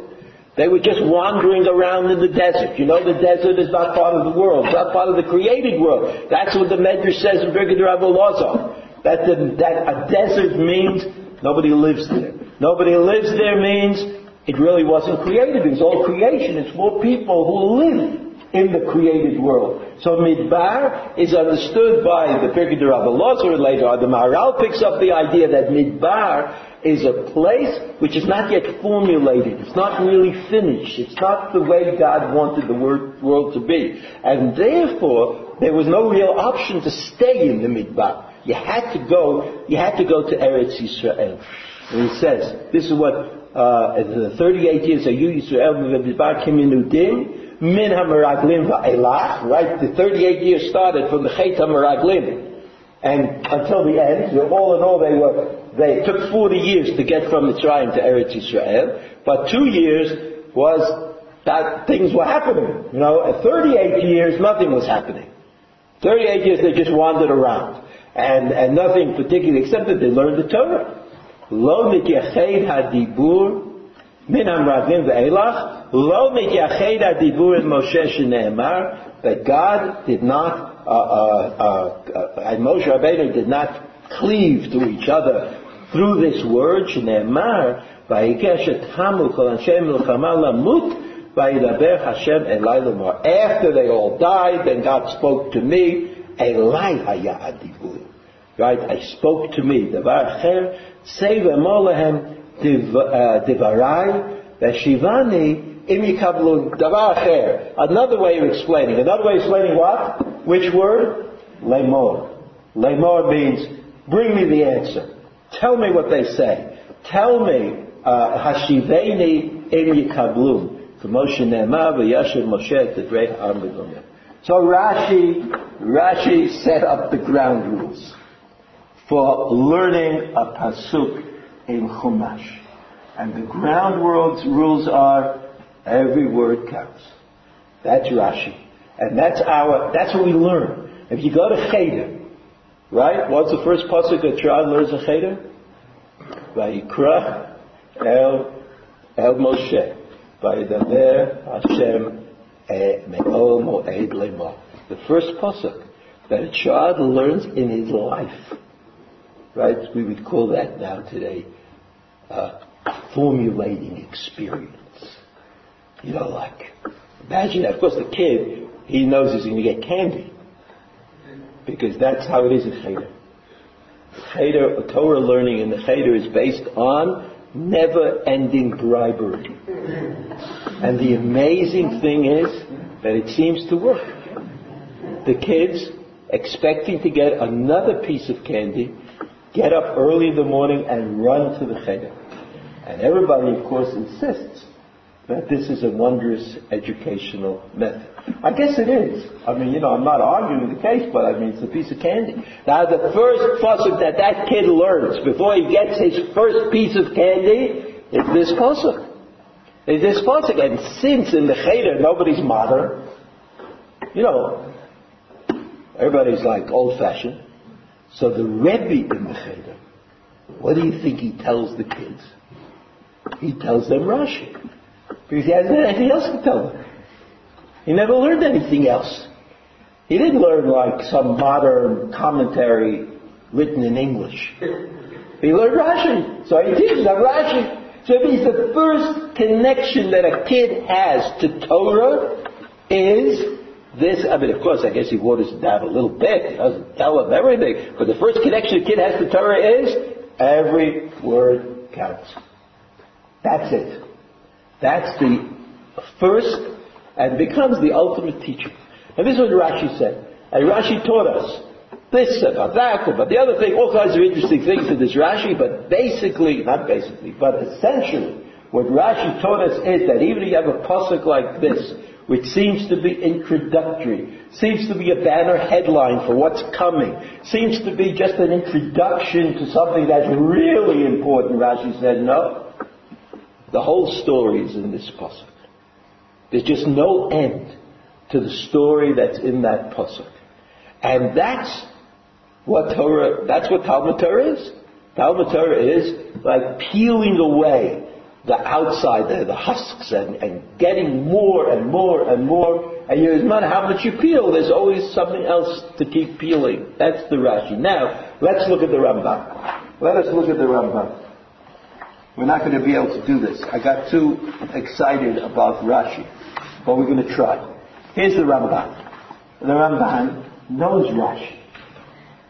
They were just wandering around in the desert. You know, the desert is not part of the world. It's not part of the created world. That's what the Medrash says in Birgit Rav that, that a desert means nobody lives there. Nobody lives there means it really wasn't created. It's all creation. It's more people who live in the created world. So Midbar is understood by the Pirkei Rav Elazar later on. The Maharal picks up the idea that Midbar is a place which is not yet formulated. It's not really finished. It's not the way God wanted the world to be. And therefore, there was no real option to stay in the Midbar. You had to go, you had to go to Eretz Yisrael. And he says, this is what, uh, the 38 years of Yisrael, V'Bizbar Kiminudim, Min HaMeraglim Va'elach, right? The 38 years started from the Chet HaMeraglim. And until the end, all in all, they were, they took 40 years to get from Mitzrayim to Eretz Yisrael, but two years was that things were happening. You know, at 38 years, nothing was happening. 38 years, they just wandered around and, and nothing particularly except that they learned the Torah. Lo mityached hadibur min hamravim ve'elach lo mityached hadibur in Moshe shene'emar that God did not uh, uh, uh, and Moshe Rabbeinu did not cleave to each other through this word vayikesh et hamu kol anshem milchama lamut vayidaber Hashem elai lamar after they all died then God spoke to me Elai haya adibur Right? I spoke to me. Davar acher, say v'emolahem divarai, v'shivani im yikablu davar acher. Another way of explaining. Another way of explaining what? Which word? Lemor. Lemor means, bring me the answer. Tell me what they say. Tell me, uh, hashiveni im yikablu. So Rashi, Rashi set up the ground rules for learning a pasuk in Chumash. And the ground rules are every word counts. That's Rashi. And that's our, that's what we learn. If you go to Cheder, right? What's the first pasuk a child learns in Cheder? Vayikra El, El Moshe. Vayidaber Hashem Me'ol Mo'ed Lemah. The first pasuk that a child learns in his life right? We would call that now today uh, formulating experience. You know, like imagine that. Of course, the kid he knows he's going to get candy. Because that's how it is in Cheder. Cheder, Torah learning in the Cheder is based on never-ending bribery. And the amazing thing is that it seems to work. The kids, expecting to get another piece of candy, get up early in the morning and run to the Cheder. And everybody, of course, insists that this is a wondrous educational method. I guess it is. I mean, you know, I'm not arguing the case, but I mean, it's a piece of candy. Now, the first pasuk that that kid learns before he gets his first piece of candy is this pasuk. Is this pasuk, and since in the cheder nobody's modern, you know, everybody's like old-fashioned. So the Rebbe in the cheder, what do you think he tells the kids? He tells them Rashi. Because he has anything else to tell them. He never learned anything else. He didn't learn like some modern commentary written in English. He learned Rashi. So he teaches them Rashi. So it the first connection that a kid has to Torah is this. I mean, of course, I guess he waters it down a little bit. He doesn't tell them everything. But the first connection a kid has to Torah is every word counts. That's it. That's the first and becomes the ultimate teacher. And this is what Rashi said. And Rashi taught us this about that, about the other thing, all kinds of interesting things in this Rashi, but basically, not basically, but essentially, what Rashi taught us is that even if you have a pasuk like this, which seems to be introductory, seems to be a banner headline for what's coming, seems to be just an introduction to something that's really important, Rashi said, no. The whole story is in this pasuk. There's just no end to the story that's in that pasuk. And that's what Torah, that's what Talmud Torah is. Talmud Torah is like peeling away the outside, the, the husks, and, and getting more and more and more. And you, no matter how much you peel, there's always something else to keep peeling. That's the Rashi. Now, let's look at the Ramban. Let us look at the Ramban. We're not going to be able to do this. I got too excited about Rashi, but we're going to try. Here's the Ramban. The Ramban knows Rashi,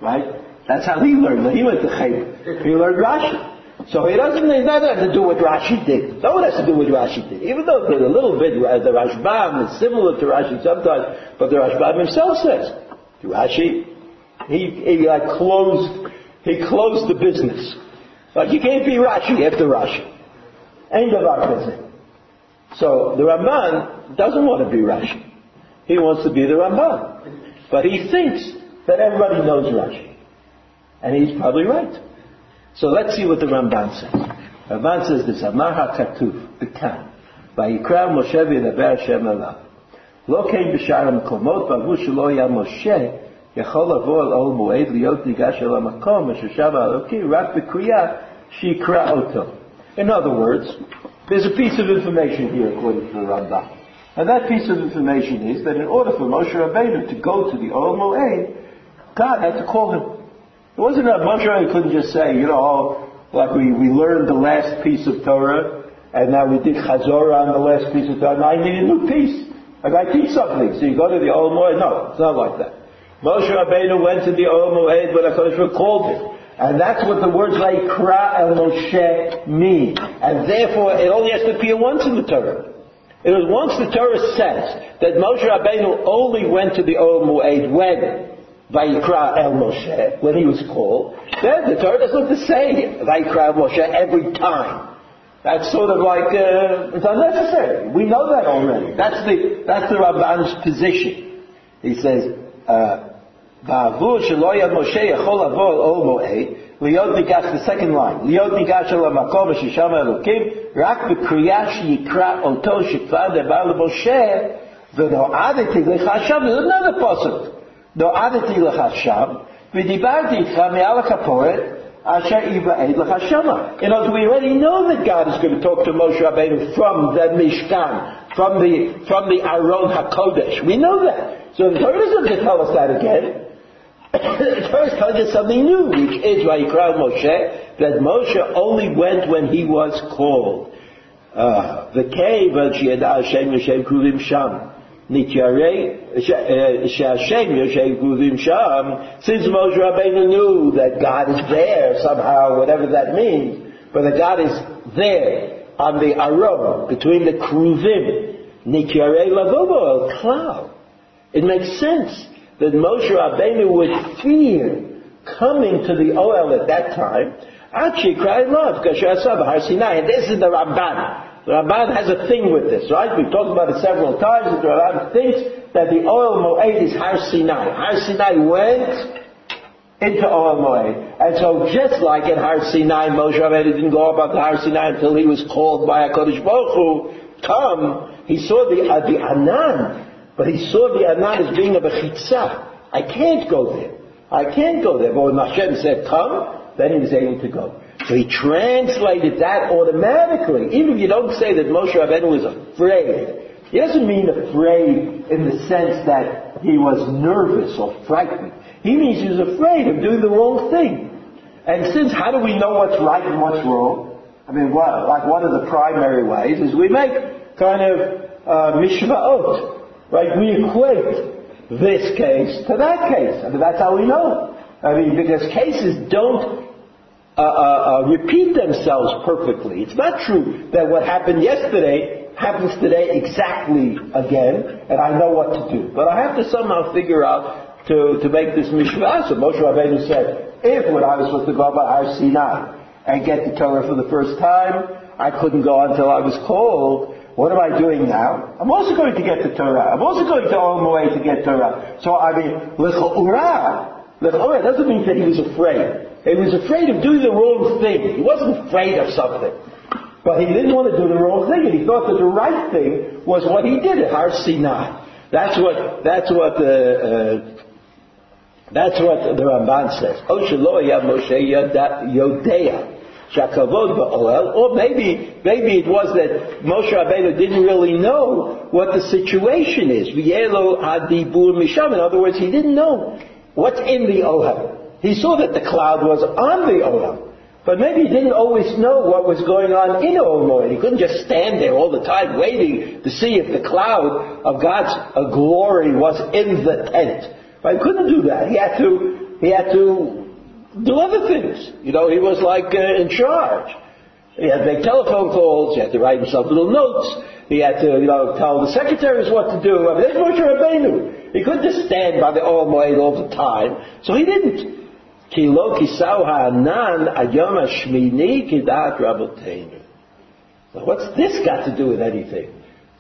right? That's how he learned. He went to Cheder. He learned Rashi. So he doesn't, it doesn't have to do what Rashi did. No one has to do what Rashi did. Even though there's a little bit, the Rashbam is similar to Rashi sometimes, but the Rashbam himself says, Rashi, he, he like closed, he closed the business. Like you can't be Rashi after Rashi. Ain't the So the Ramban doesn't want to be Rashi. He wants to be the Ramban. But he thinks that everybody knows Rashi. And he's probably right. So let's see what the Ramban says. Ramban says this, Amar HaKatuv, Bekan, Vayikra Moshe v'yadaber Hashem alav. לא כן בשאר המקומות, בעבור שלא היה משה, יכול לבוא אל עול מועד להיות ניגש אל המקום אשר שב האלוקי רק בקריאה שיקרא אותו. In other words, there's a piece of information here according to the Ramban, And that piece of information is that in order for Moshe Rabbeinu to go to the Ohel Moed, God had to call him. It wasn't that Moshe couldn't just say, you know, oh, like we, we learned the last piece of Torah, and now we did Chazorah on the last piece of Torah, now I need a new piece. I got to teach something. So you go to the Ohel Moed. No, it's not like that. Moshe Rabbeinu went to the Ohel Moed when HaKadosh called him. And that's what the words like Kra el Moshe mean. And therefore, it only has to appear once in the Torah. It was once the Torah says that Moshe Rabbeinu only went to the Ohel Moed when Va'yikra El Moshe, when he was called, then the Torah does look the same, Vaikra El Moshe, every time. That's sort of like, uh, it's unnecessary. We know that already. That's the, that's the Ramban's position. He says, uh, the second line, להיות ניגש אל המקום ששם אלוקים, רק בקריאה שיקרא אותו שכבר דבר למשה, ונועדתי לך שם, זה לא פוסק. נועדתי לך שם, ודיברתי איתך מעל הכפורת, אשר יבעד לך שמה. In other words, we already know that God is going to talk to Moshe Rabbeinu from the Mishkan, from the, from the Aron HaKodesh. We know that. So the Torah doesn't have to tell us that again. the Torah is telling us something new, which is Vayikra Moshe, that Moshe only went when he was called. Uh, the cave of Hashem Hashem Kruvim Sham. Uh, Sham, since Moshe Rabbeinu knew that God is there somehow, whatever that means, but that God is there on the Aron, between the Kruvim, Nityare Lavobo, a cloud. It makes sense that Moshe Rabbeinu would fear coming to the Ohel at that time, Achi cried love, Har Sinai, and this is the Ramban. The Ramban has a thing with this, right? We've talked about it several times. The thinks that the Ohel Moed is Har Sinai. Har Sinai went into Ohel Moed. And so just like in Har Sinai, Moshe Rabbeinu didn't go up the Har Sinai until he was called by HaKadosh Baruch Hu, come, he saw the, uh, the Anan, but he saw the Anan as being a Bechitza. I can't go there. I can't go there. But when Hashem said, come, then he was able to go. So he translated that automatically. Even if you don't say that Moshe Rabbeinu was afraid, he doesn't mean afraid in the sense that he was nervous or frightened. He means he was afraid of doing the wrong thing. And since how do we know what's right and what's wrong? I mean, well, like one of the primary ways is we make kind of uh, mishmaot, right? We equate this case to that case. I mean, that's how we know. I mean, because cases don't uh, uh, uh, repeat themselves perfectly. It's not true that what happened yesterday happens today exactly again, and I know what to do. But I have to somehow figure out to, to make this mishvah. So Moshe Rabbeinu said, if when I was supposed to go by Har Sinai and get the Torah for the first time, I couldn't go until I was called, what am I doing now? I'm also going to get the Torah. I'm also going to Olam Moed to get Torah. So I mean, l'cha'ura, l'cha'ura doesn't mean that he was afraid. He was afraid of doing the wrong thing. He wasn't afraid of something. But he didn't want to do the wrong thing, and he thought that the right thing was what he did at Har Sinai. That's what, that's what the, uh, that's what the Ramban says. Or maybe, maybe it was that Moshe Rabbeinu didn't really know what the situation is. In other words, he didn't know what's in the Ohel. He saw that the cloud was on the Ohel. But maybe he didn't always know what was going on in Ohel He couldn't just stand there all the time waiting to see if the cloud of God's uh, glory was in the tent. But he couldn't do that. He had to, he had to do other things. You know, he was like uh, in charge. He had to make telephone calls. He had to write himself little notes. He had to, you know, tell the secretaries what to do. I mean, Moshe Rabbeinu. He couldn't just stand by the Ohel all the time. So he didn't. Ki lo kisau ha'anan ayom hashmini kidat. Now what's this got to do with anything?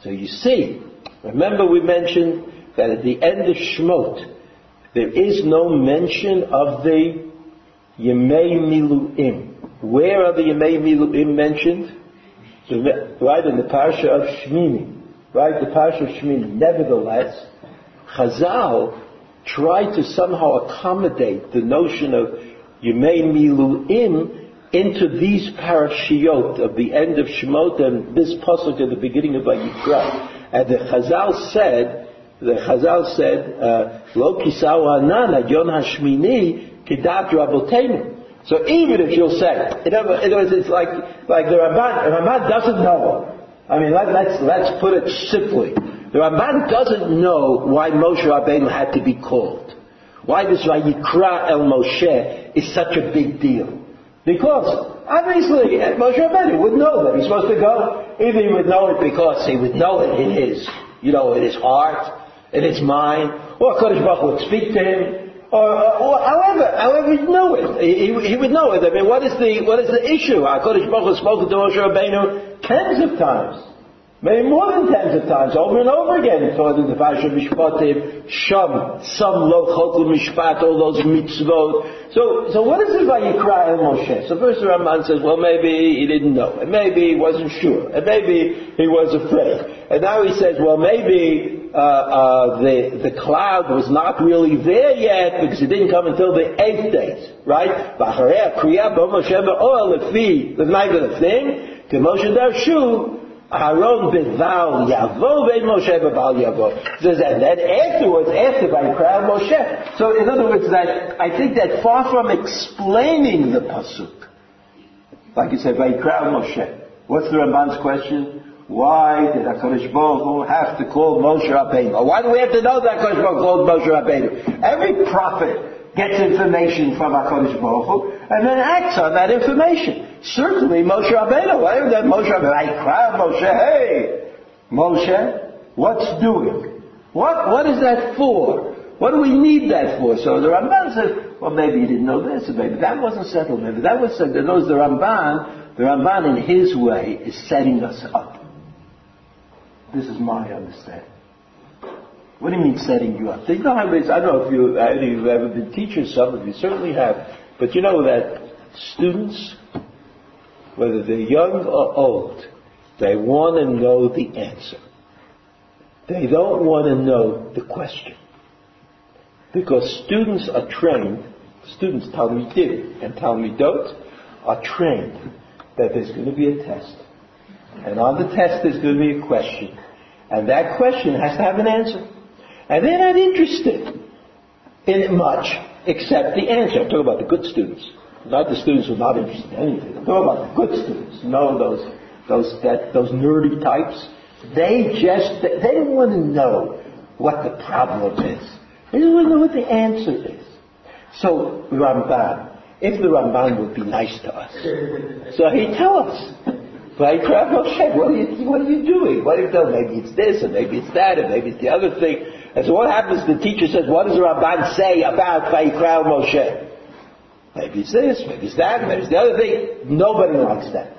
So you see, remember we mentioned that at the end of Shmot, there is no mention of the Yemei Miluim. Where are the Yemei Miluim mentioned? Right in the Parsha of Shmini. Right, the Parsha of Shmini. Nevertheless, Chazal tried to somehow accommodate the notion of Yemei Miluim into these parashiot of the end of Shemot and this pasuk at the beginning of Vayikra. And the Chazal said, the Chazal said, uh, Lo kisau hanan yon hashmini Kidat Rabotenu. So even if you'll say, in other, words, it's like, like the Ramban, the Ramban doesn't know. I mean, let, let's, let's put it simply. The Ramban doesn't know why Moshe Rabbeinu had to be called. Why this Vayikra El Moshe is such a big deal. Because, obviously, Moshe Rabbeinu would know that he's supposed to go. Either he would know it because he would know it in his, you know, in his heart, in his mind, or Kodesh Baruch would speak to him, or, or however, however he'd know it. He, he, would know it. I mean, what is the, what is the issue? HaKadosh Baruch Hu spoken to Moshe Rabbeinu tens of times. Maybe more than tens of times, over and over again, to the Parsha Mishpatim, Sham, some lo chokul mishpat, all those mitzvot. So, so what is it by Yikra El Moshe? So first the Ramban says, well, maybe he didn't know, and maybe he wasn't sure, and maybe he was afraid. And now he says, well, maybe uh, uh, the, the cloud was not really there yet because it didn't come until the eighth day, right? The thing, to Darshu, Aaron beval Yavo ben Moshe beval Yavo. Says and then afterwards, after by crown Moshe. So in other words, that I think that far from explaining the pasuk, like you said, by crown Moshe. What's the Ramban's question? why did HaKadosh Baruch have to call Moshe Rabbeinu? Why do we have to know that HaKadosh Baruch called Moshe Rabbeinu? Every prophet gets information from HaKadosh Baruch Hu and then acts on that information. Certainly Moshe Rabbeinu, that Moshe Rabbeinu, I cry Moshe, hey, Moshe, what's doing? What, what is that for? What do we need that for? So the Ramban says, well, maybe he didn't know this, or maybe that wasn't settled, maybe that was settled. In the Ramban, the Ramban in his way is setting us up. This is my understanding. What do you mean setting you up? You know how I don't know if you, any of you have ever been teachers, some of you certainly have, but you know that students, whether they're young or old, they want to know the answer. They don't want to know the question. Because students are trained, students, Talmidim and Talmidot, are trained that there's going to be a test. And on the test there's going to be a question. And that question has to have an answer. And they're not interested in much except the answer. I'm talking about the good students. Not the students who are not interested in anything. I'm talking about the good students. Know those those that those nerdy types. They just they don't want to know what the problem is. They don't want to know what the answer is. So Ramban, if the Ramban would be nice to us, so he tell us. Right, Moshe, what are you what are you doing? What you doing? Maybe it's this, and maybe it's that, and maybe it's the other thing. And so what happens? The teacher says, what does the Ramban say about Vayikra Moshe? Maybe it's this, maybe it's that, maybe it's the other thing. Nobody likes that.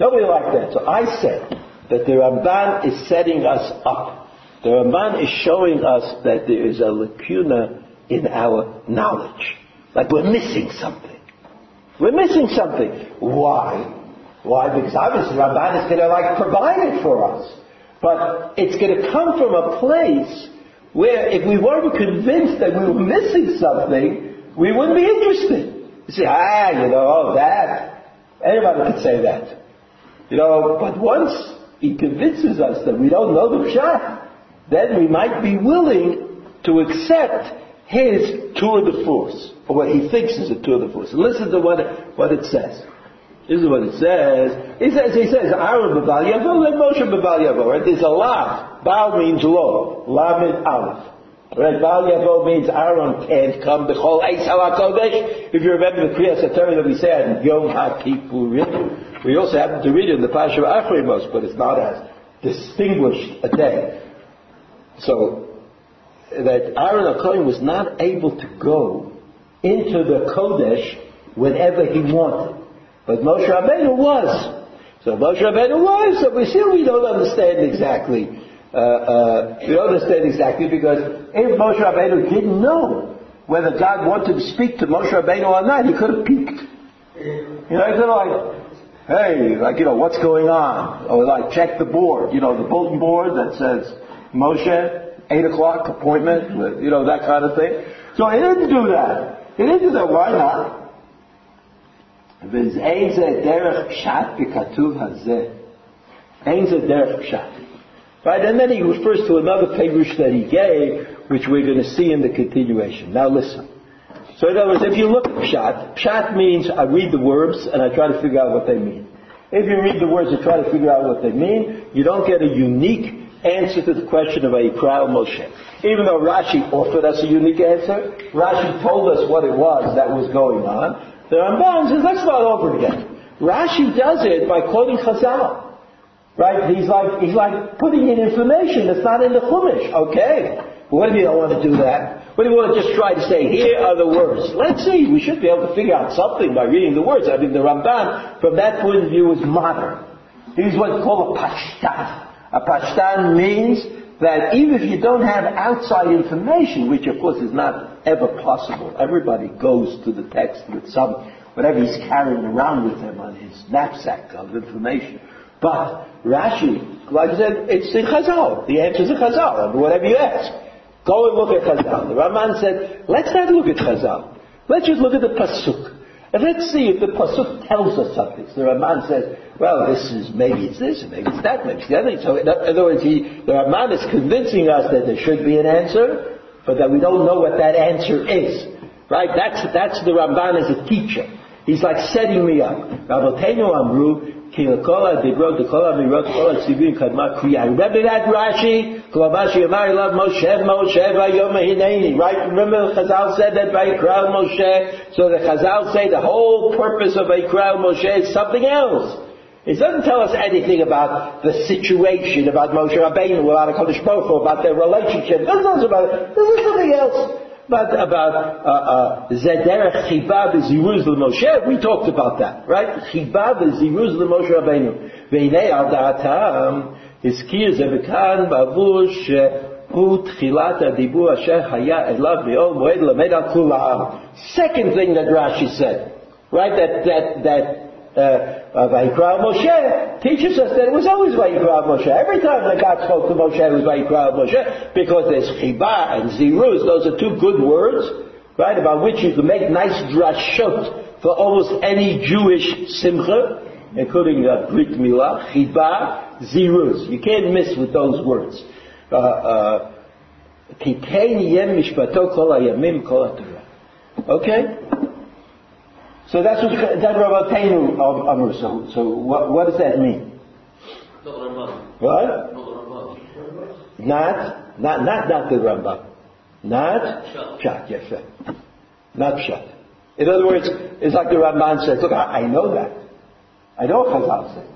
Nobody likes that. So I said that the Ramban is setting us up. The Ramban is showing us that there is a lacuna in our knowledge. Like we're missing something. We're missing something. Why? Why? Because obviously Ramban is going to like provide it for us. But it's going to come from a place where if we weren't convinced that we were missing something, we wouldn't be interested. You say, ah, you know, oh, that. Anybody could say that. You know, but once he convinces us that we don't know the Pshat, then we might be willing to accept his tour de force, or what he thinks is a tour de force. Listen to what what it says. This is what it says. He says, he says, Aaron Baval Yavo, let Moshe Baval Yavo. Right? There's a lav. Baal means law. Lamed Aleph. Right? Baal Yavo means Aaron can't come. Bechol Eis HaKodesh. If you remember the Kriyas HaTorah that we said, Yom HaKippurim. We also happen to read it in the Pasha of Achrimos, but it's not as distinguished a day. So, that Aaron HaKohen was not able to go into the Kodesh whenever he wanted. But Moshe Rabbeinu was. So Moshe Rabbeinu was, so we still we don't understand exactly. Uh, uh, we don't understand exactly because if Moshe Rabbeinu didn't know whether God wanted to speak to Moshe Rabbeinu or not, he could have peeked. You know, he like, hey, like, you know, what's going on? Or like, check the board, you know, the bulletin board that says, Moshe, 8 o'clock appointment, you know, that kind of thing. So he didn't do that. He didn't do that. Why not? ואין זה דרך פשט בכתוב הזה. אין זה דרך פשט. Right, and then he refers to another Perush that he gave, which we're going to see in the continuation. Now listen. So in other words, if you look at Pshat, Pshat means I read the words and I try to figure out what they mean. If you read the words and try to figure out what they mean, you don't get a unique answer to the question of Ayikra Moshe. Even though Rashi offered us a unique answer, Rashi told us what it was that was going on, the Ramban says, let's start over again. Rashi does it by quoting Chazal. Right? He's like, he's like putting in information that's not in the Chumash. Okay. What if you don't want to do that? What if you want to just try to say, here are the words? Let's see. We should be able to figure out something by reading the words. I mean, the Ramban, from that point of view, is modern. He's what's called a pashtan. A pashtan means that even if you don't have outside information, which of course is not ever possible, everybody goes to the text with some, whatever he's carrying around with him on his knapsack of information. But Rashi, like I said, it's in Chazal. The answer is in Chazal, whatever you ask. Go and look at Chazal. The Ramban said, let's not look at Chazal. Let's just look at the Pasuk. And let's see if the Pasuk tells us something. So the Ramban says, well, this is, maybe it's this, maybe it's that, maybe it's the other. So in other words, he, the Ramban is convincing us that there should be an answer, but that we don't know what that answer is. Right? That's, that's the Ramban as a teacher. He's like setting me up. Rabotenu Amru, Remember that Rashi? Moshe, Moshe, Right? Remember the Chazal said that by Vayikra Moshe. So the Chazal say the whole purpose of Vayikra Moshe is something else. It doesn't tell us anything about the situation, about Moshe Rabbeinu, about HaKadosh Baruch Hu, about their relationship. It doesn't tell us about it. This is something else. But about uh, uh, Zederech Chibab is Yerushalayim Moshe, we talked about that, right? Chibab is Yerushalayim Moshe Rabbeinu. Veinei al da'atam, הזכיר זה בכאן בעבור שהוא תחילת הדיבור אשר היה אליו מאור מועד למד על כולם. Second thing that Rashi said, right, that, that, that uh, Vayikra Moshe teaches us that it was always Vayikra Moshe. Every time that God spoke to Moshe, it was Vayikra Moshe because there's Chiba and Ziruz. Those are two good words, right, about which you can make nice drashot for almost any Jewish simcha, including uh, Brit Milah, Chiba, Ziruz. You can't miss with those words. Uh, uh, okay? So that's what that Rabbeinu Amr. So, so what, what does that mean? What? Not, not, not, not the Ramban. Not Pshat, yes, sir. Not Pshat. In other words, it's like the Ramban says, look, I, I know that. I know what Chazal said.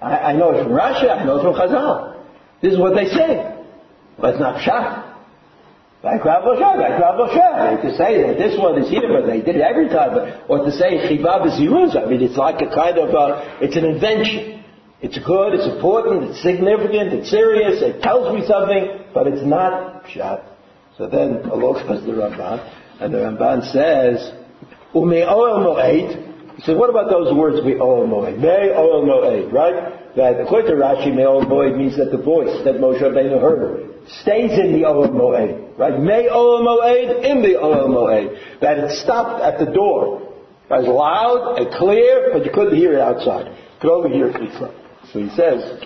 I, I know it from Rashi, I know it from Chazal. This is what they say. But it's not Pshat. Like Rav Moshe, like Rav Moshe. To say that this one is here, but they did it every time. Or to say Chibab is Yeruz, I mean, it's like a kind of, uh, it's an invention. It's good, it's important, it's significant, it's serious, it tells me something, but it's not Pshat. So then Allah goes the Ramban, and the Ramban says, Ume Oel He says, what about those words, we Ohel Moed? Me Ohel Moed, right? That according to Rashi, Me Ohel Moed means that the voice that Moshe Rabbeinu heard stays in the Ohel Moed. Right? May Ohel Moed, in the Ohel Moed. That it stopped at the door. It was loud and clear, but you couldn't hear it outside. Could only hear it. So he says,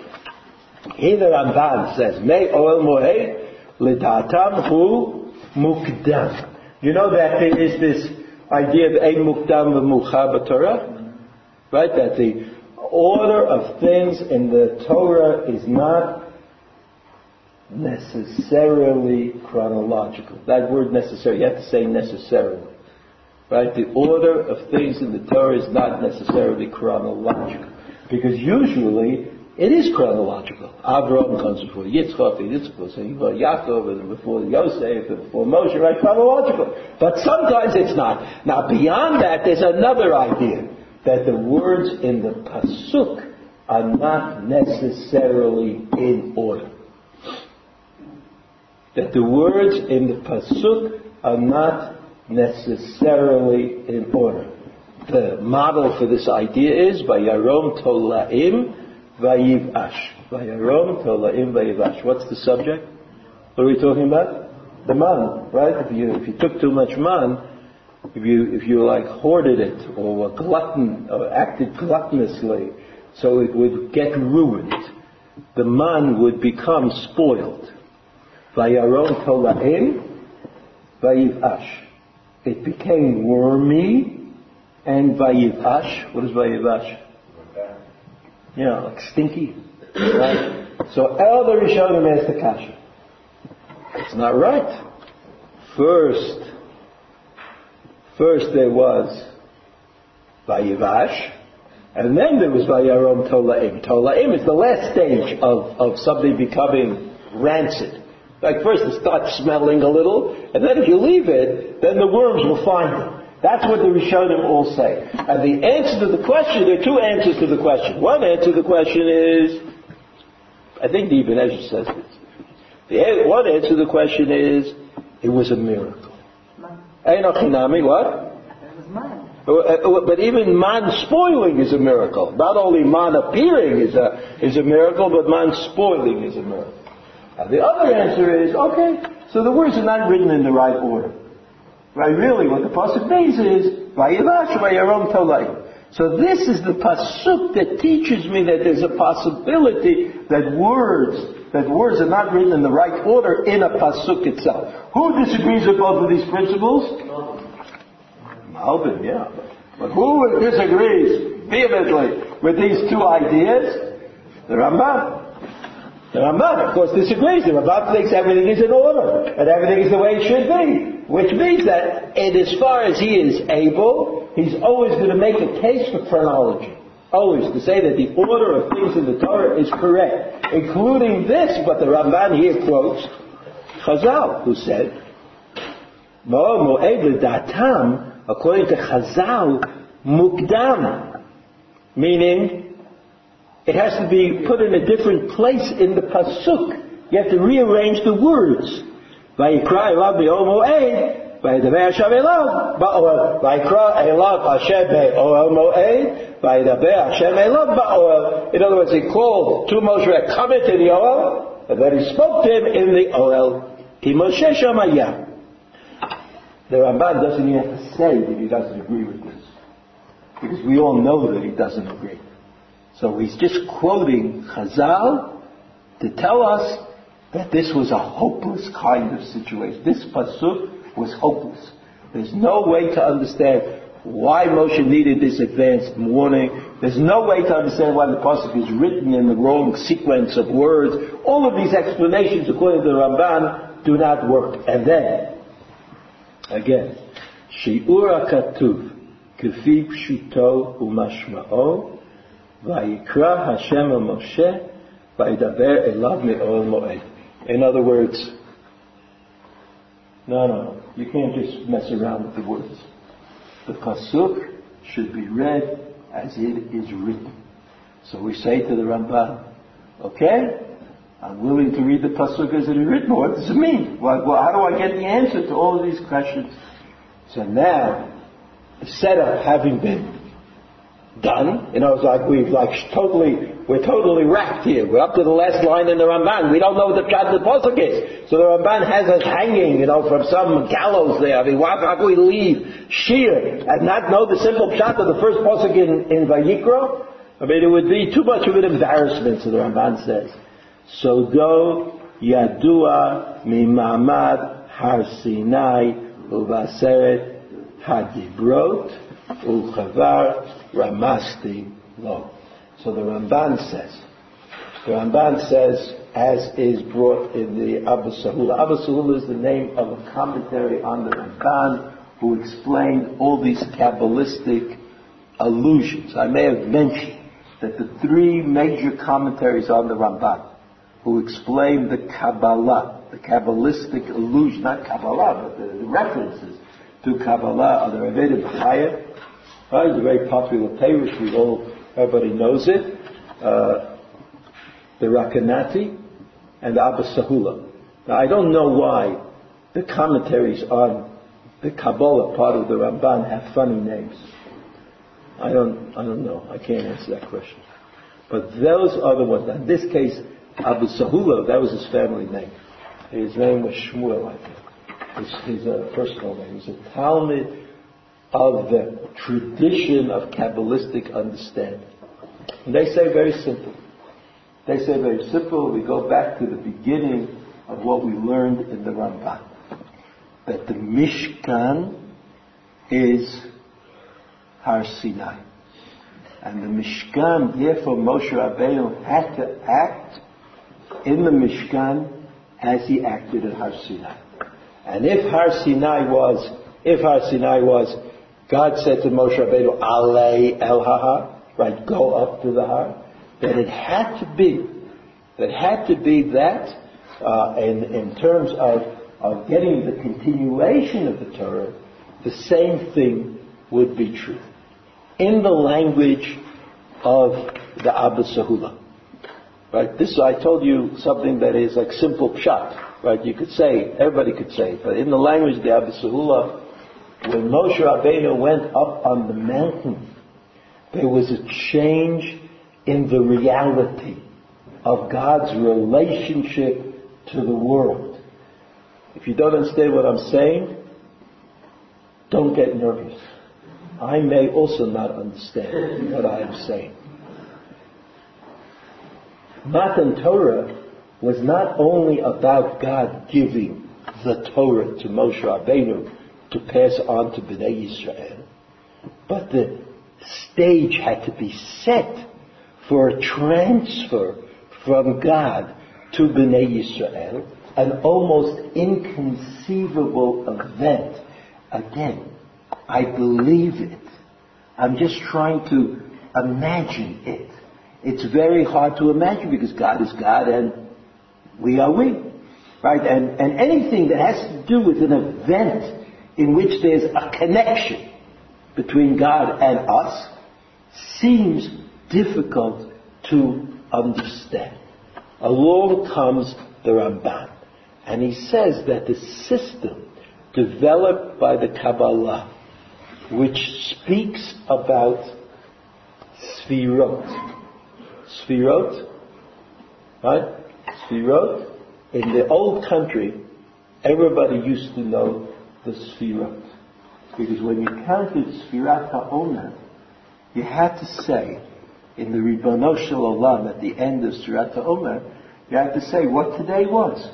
here the Ramban says, May Ohel Moed, Lidatam Hu Mukdam. You know that there is this idea of Ein Mukdam V'Mucha Torah? Right? That the order of things in the Torah is not necessarily chronological. That word necessary, you have to say necessarily. Right? The order of things in the Torah is not necessarily chronological. Because usually it is chronological. Abraham comes before Yitzchak, and Yitzchak goes before Yaakov, and before Yosef, and before Moshe, right? Chronological. But sometimes it's not. Now beyond that, there's another idea. That the words in the Pasuk are not necessarily in order that the words in the pasuk are not necessarily in order. The model for this idea is by Yarom Tolaim Vayivash. Vayarom Tolaim Vayivash. What's the subject? What are we talking about? The man, right? If you if you took too much man, if you if you like hoarded it or were glutton or acted gluttonously, so it would get ruined. The man would become spoiled. Vayaron Tolaim, Vayivash. It became wormy, and Vayivash, what is Vayivash? Yeah, like stinky. Right? So the Rishonim asked the Kasha. It's not right. First, first there was Vayivash, and then there was Vayarom Tolaim. Tolaim is the last stage of, of something becoming rancid. Like first it starts smelling a little, and then if you leave it, then the worms will find it. That's what the Rishonim all say. And the answer to the question, there are two answers to the question. One answer to the question is, I think the Ibn Ezra says this. The one answer to the question is, it was a miracle. Einochinami, what? Uh, uh, but even man spoiling is a miracle. Not only man appearing is a, is a miracle, but man spoiling is a miracle. Now, the other answer is, okay, so the words are not written in the right order. Right? Really, what the pasuk means is, Vayivash Vayarom Tolai. So this is the pasuk that teaches me that there's a possibility that words, that words are not written in the right order in a pasuk itself. Who disagrees with both of these principles? Malbim, yeah. But who disagrees vehemently with these two ideas? The Ramban. The Ramban, of course, disagrees. The Ramban thinks everything is in order and everything is the way it should be, which means that, as far as he is able, he's always going to make a case for chronology. Always to say that the order of things in the Torah is correct, including this. But the Ramban here quotes Chazal, who said, "Mo moed datam," according to Chazal, mukdam, meaning it has to be put in a different place in the pasuk. You have to rearrange the words. Vayikra elav be'Ohel Moed, vayidaber Hashem elav. Vayikra elav Hashem be'ol moed, vayidaber Hashem elav ba'Ohel. In other words, he called to Moshe, come into the Ohel, and then he spoke to him in the Ohel. Ki Moshe Shamayah. The Ramban doesn't even have to say that he doesn't agree with this. Because we all know that he doesn't agree. So he's just quoting Chazal to tell us that this was a hopeless kind of situation. This pasuk was hopeless. There's no way to understand why Moshe needed this advanced warning. There's no way to understand why the pasuk is written in the wrong sequence of words. All of these explanations, according to the Ramban, do not work. And then, again, Shi'ur HaKatuv, Kefi Pshuto Umashma'o, Vayikra Hashem Moshe, Vayidaber Elav Me'Ohel Moed. In other words, no, no. You can't just mess around with the words. The pasuk should be read as it is written. So we say to the Ramban, okay, I'm willing to read the pasuk as it is written. What does it mean? Well, how do I get the answer to all of these questions? So now, the setup having been done, you know, it's like we've like totally, we're totally wrapped here. We're up to the last line in the Ramban. We don't know what the pshat the pasuk is. So the Ramban has us hanging, you know, from some gallows there. I mean, why, how can we leave shiur and not know the simple pshat of the first pasuk in, in Vayikra? I mean, it would be too much of an embarrassment, so the Ramban says. So go Yadua Mimamad Har Sinai Uvaseret Hadibrot Uchavar Ramasti Lo. So the Ramban says, the Ramban says, as is brought in the Abba Sahula. Abba Sahula is the name of a commentary on the Ramban who explained all these Kabbalistic allusions. I may have mentioned that the three major commentaries on the Ramban who explain the Kabbalah, the Kabbalistic allusion, not Kabbalah, but the, the references to Kabbalah are the Rav B'chaya, Right? It's a very popular perush. We all, everybody knows it. Uh, the Recanati and the Abba Sahula. Now, I don't know why the commentaries on the Kabbalah part of the Ramban have funny names. I don't, I don't know. I can't answer that question. But those are the ones. In this case, Abu Sahula, that was his family name. His name was Shmuel, I think. His, his uh, personal name. He's a talmid of the tradition of Kabbalistic understanding. And they say very simple. They say very simple. We go back to the beginning of what we learned in the Ramban. That the Mishkan is Har Sinai. And the Mishkan, therefore Moshe Rabbeinu had to act in the Mishkan as he acted at Har Sinai. And if Har Sinai was, if Har Sinai was God said to Moshe Rabbeinu, Ale El Har, right, go up to the Har, that it had to be, that had to be that, uh, in, in terms of, of getting the continuation of the Torah, the same thing would be true. In the language of the Abba Sahula. Right? This, I told you something that is like simple pshat. Right? You could say, everybody could say, but in the language of the Abba Sahula, when Moshe Rabbeinu went up on the mountain, there was a change in the reality of God's relationship to the world. If you don't understand what I'm saying, don't get nervous. I may also not understand what I am saying. Matan Torah was not only about God giving the Torah to Moshe Rabbeinu, to pass on to Bnei Israel. But the stage had to be set for a transfer from God to Bnei Israel, an almost inconceivable event. Again, I believe it. I'm just trying to imagine it. It's very hard to imagine because God is God and we are we. Right? And, and anything that has to do with an event in which there's a connection between God and us seems difficult to understand. Along comes the Ramban, and he says that the system developed by the Kabbalah, which speaks about Sfirot, Sfirot, right? Sfirot, in the old country, everybody used to know the Sfirot. Because when you counted Sfirat HaOmer, you had to say, in the Ribbono Shel Olam, at the end of Sfirat HaOmer, you had to say what today was.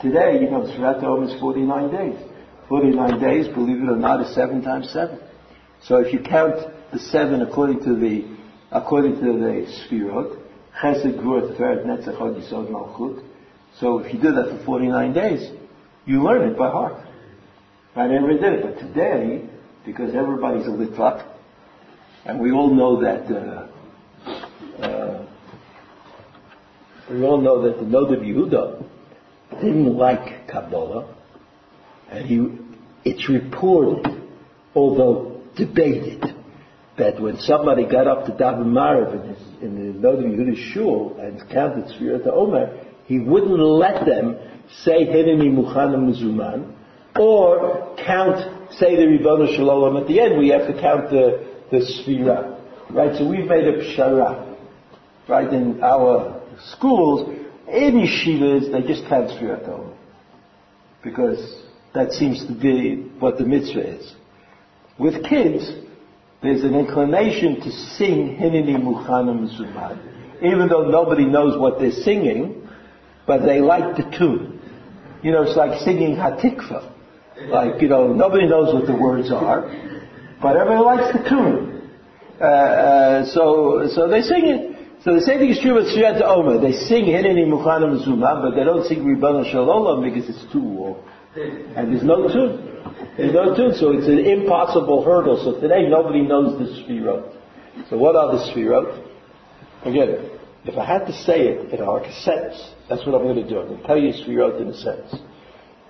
Today, you know, Sfirat HaOmer is 49 days. 49 days, believe it or not, is 7 times 7. So if you count the 7 according to the, according to the Sfirot, Chesed, Gvur, Tiferet, Netzach, Yesod, Malchut, so if you do that for 49 days, you learn it by heart. Never did it, but today, because everybody's a litvak, and we all know that uh, uh, we all know that the Noda Yehuda didn't like Kabbalah, and he, it's reported, although debated, that when somebody got up to Daven Maariv in, his, in the Noda Yehuda shul and counted Sfirat Omer, he wouldn't let them say Hineni Muchana Muzuman or count, say the Ribbono Shel Olam at the end. We have to count the, the Sfira. Right? So we've made a pshara. Right? In our schools, in yeshivas, they just count Olam. Because that seems to be what the mitzvah is. With kids, there's an inclination to sing Hineni Muchana Muzuman. Even though nobody knows what they're singing, but they like the tune. You know, it's like singing Hatikva. Like, you know, nobody knows what the words are, but everybody likes the tune. Uh, uh, so, so they sing it. So the same thing is true with Sfirat Omer. They sing Hineni Muchana Muzuman, but they don't sing Ribbono Shel Olam because it's too long. And there's no tune. There's no tune, so it's an impossible hurdle. So today nobody knows the Sfirot. So what are the Sfirot? Again, if I had to say it in our sentence, that's what I'm going to do. I'm going to tell you Sfirot in a sentence.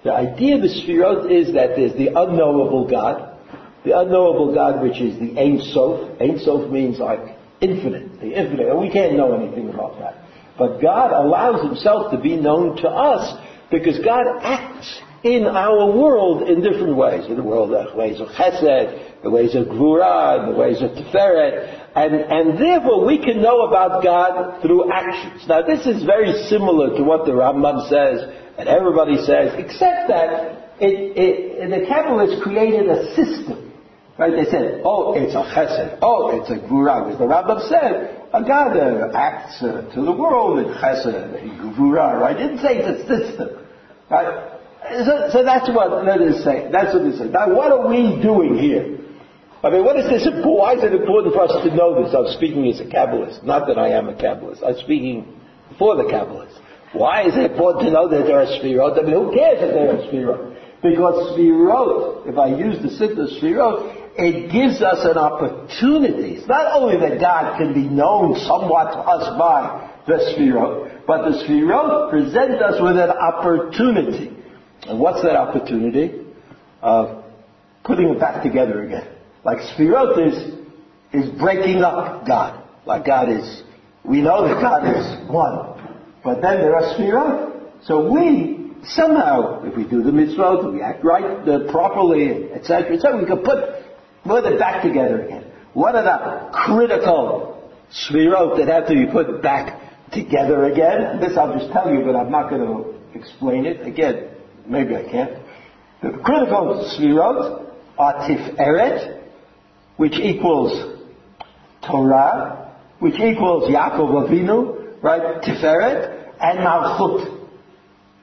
The idea of the Sfirot is that there's the unknowable God, the unknowable God which is the Ein Sof. Ein Sof means like infinite, the infinite, and we can't know anything about that. But God allows himself to be known to us because God acts in our world in different ways. In the world, the ways of chesed, the ways of gvura, the ways of tiferet, and, and therefore we can know about God through actions. Now this is very similar to what the Rambam says, and everybody says, except that it, it, the Kabbalists created a system. Right? They said, oh, it's a chesed. Oh, it's a gvura. Because the Rambam said, a God acts uh, to the world in chesed, in gvura, right? Didn't say it's a system. Right? So, so that's what us say. That's what they say. Now what are we doing here? I mean, what is this? Why is it important for us to know this? I'm speaking as a Kabbalist. Not that I am a Kabbalist. I'm speaking for the Kabbalists. Why is it important to know that there are Sfirot? I mean, who cares if there are Sfirot? Because Sfirot, if I use the simple Sfirot, it gives us an opportunity. It's not only that God can be known somewhat to us by the Sfirot, but the Sfirot present us with an opportunity. And what's that opportunity? Of putting it back together again. Like Sfirot is, is breaking up God. Like God is, we know that God is one. But then there are Sfirot. So we, somehow, if we do the mitzvot, we act right, uh, properly, etc., etc., we can put, put it back together again. What are the critical Sfirot that have to be put back together again? This I'll just tell you, but I'm not going to explain it. Again, maybe I can't. The critical Sfirot are Tiferet, which equals Torah, which equals Yaakov Avinu, right? Tiferet, and Malchut.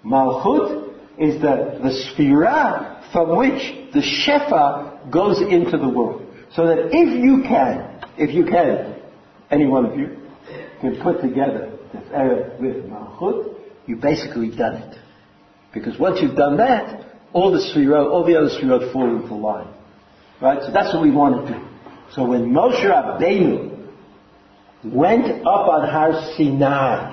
Malchut is the, the sphere from which the Shefa goes into the world. So that if you can, if you can, any one of you, can put together Tiferet with Malchut, you've basically done it. Because once you've done that, all the Sfirot, all the other Sfirot fall into line. Right? So that's what we want to do. So when Moshe Rabbeinu went up on Har Sinai,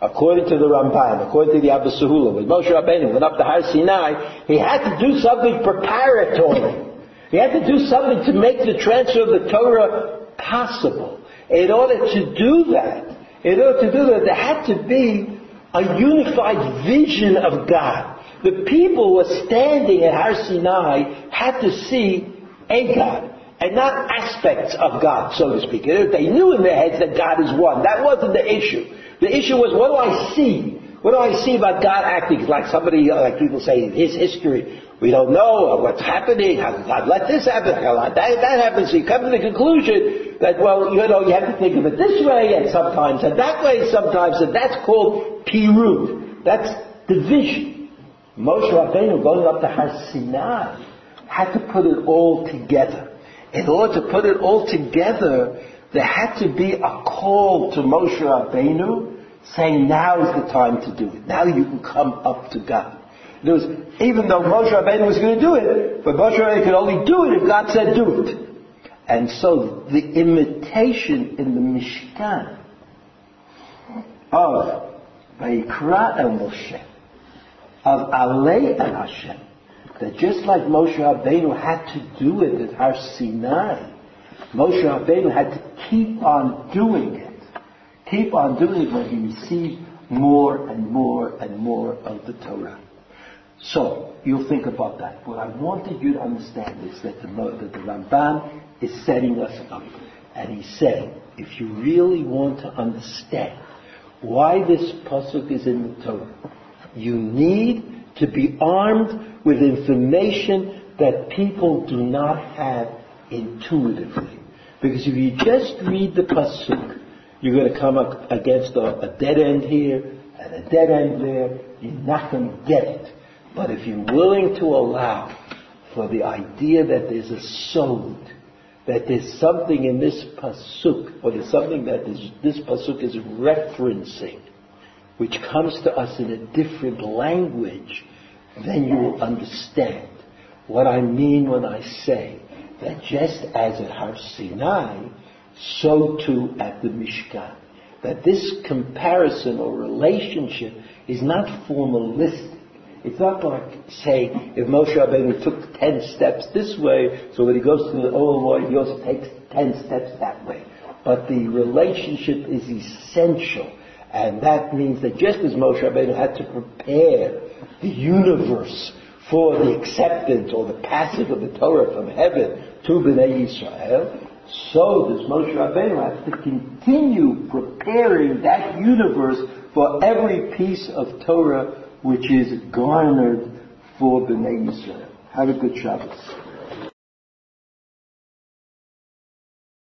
according to the Ramban, according to the Abba Sahula, when Moshe Rabbeinu went up to Har Sinai, he had to do something preparatory. He had to do something to make the transfer of the Torah possible. In order to do that, in order to do that, there had to be a unified vision of God. The people who were standing at Har Sinai had to see a God and not aspects of God, so to speak. They knew in their heads that God is one. That wasn't the issue. The issue was, what do I see? What do I see about God acting? Like somebody, like people say, in his history. We don't know what's happening. How did God let this happen? How that, that happens. So you come to the conclusion that, well, you know, you have to think of it this way and sometimes and that way sometimes, and that's called pirud. That's division. Moshe Rabbeinu going up to Har Sinai had to put it all together. In order to put it all together, there had to be a call to Moshe Rabbeinu saying, now is the time to do it. Now you can come up to God. There was, even though Moshe Rabbeinu was going to do it, but Moshe Rabbeinu could only do it if God said do it. And so the imitation in the Mishkan of Vayikra El Moshe, of Alei El Hashem, that just like Moshe Rabbeinu had to do it at Har Sinai, Moshe Rabbeinu had to keep on doing it. Keep on doing it when he received more and more and more of the Torah. So, you'll think about that. What I wanted you to understand is that the, that the Ramban is setting us up. And he's saying, if you really want to understand why this pasuk is in the Torah, you need to be armed with information that people do not have intuitively. Because if you just read the pasuk, you're going to come up against a, a dead end here and a dead end there. You're not going to get it. But if you're willing to allow for the idea that there's a soul, that there's something in this pasuk, or there's something that this, this pasuk is referencing, which comes to us in a different language, then you will understand what I mean when I say that just as at Har Sinai, so too at the Mishkan. That this comparison or relationship is not formalistic. It's not like, say, if Moshe Rabbeinu took ten steps this way, so when he goes to the Ohel Moed, he also takes ten steps that way. But the relationship is essential. And that means that just as Moshe Rabbeinu had to prepare the universe for the acceptance or the passage of the Torah from heaven to Bnei Israel, so does Moshe Rabbeinu have to continue preparing that universe for every piece of Torah which is garnered for Bnei Israel. Have a good Shabbos.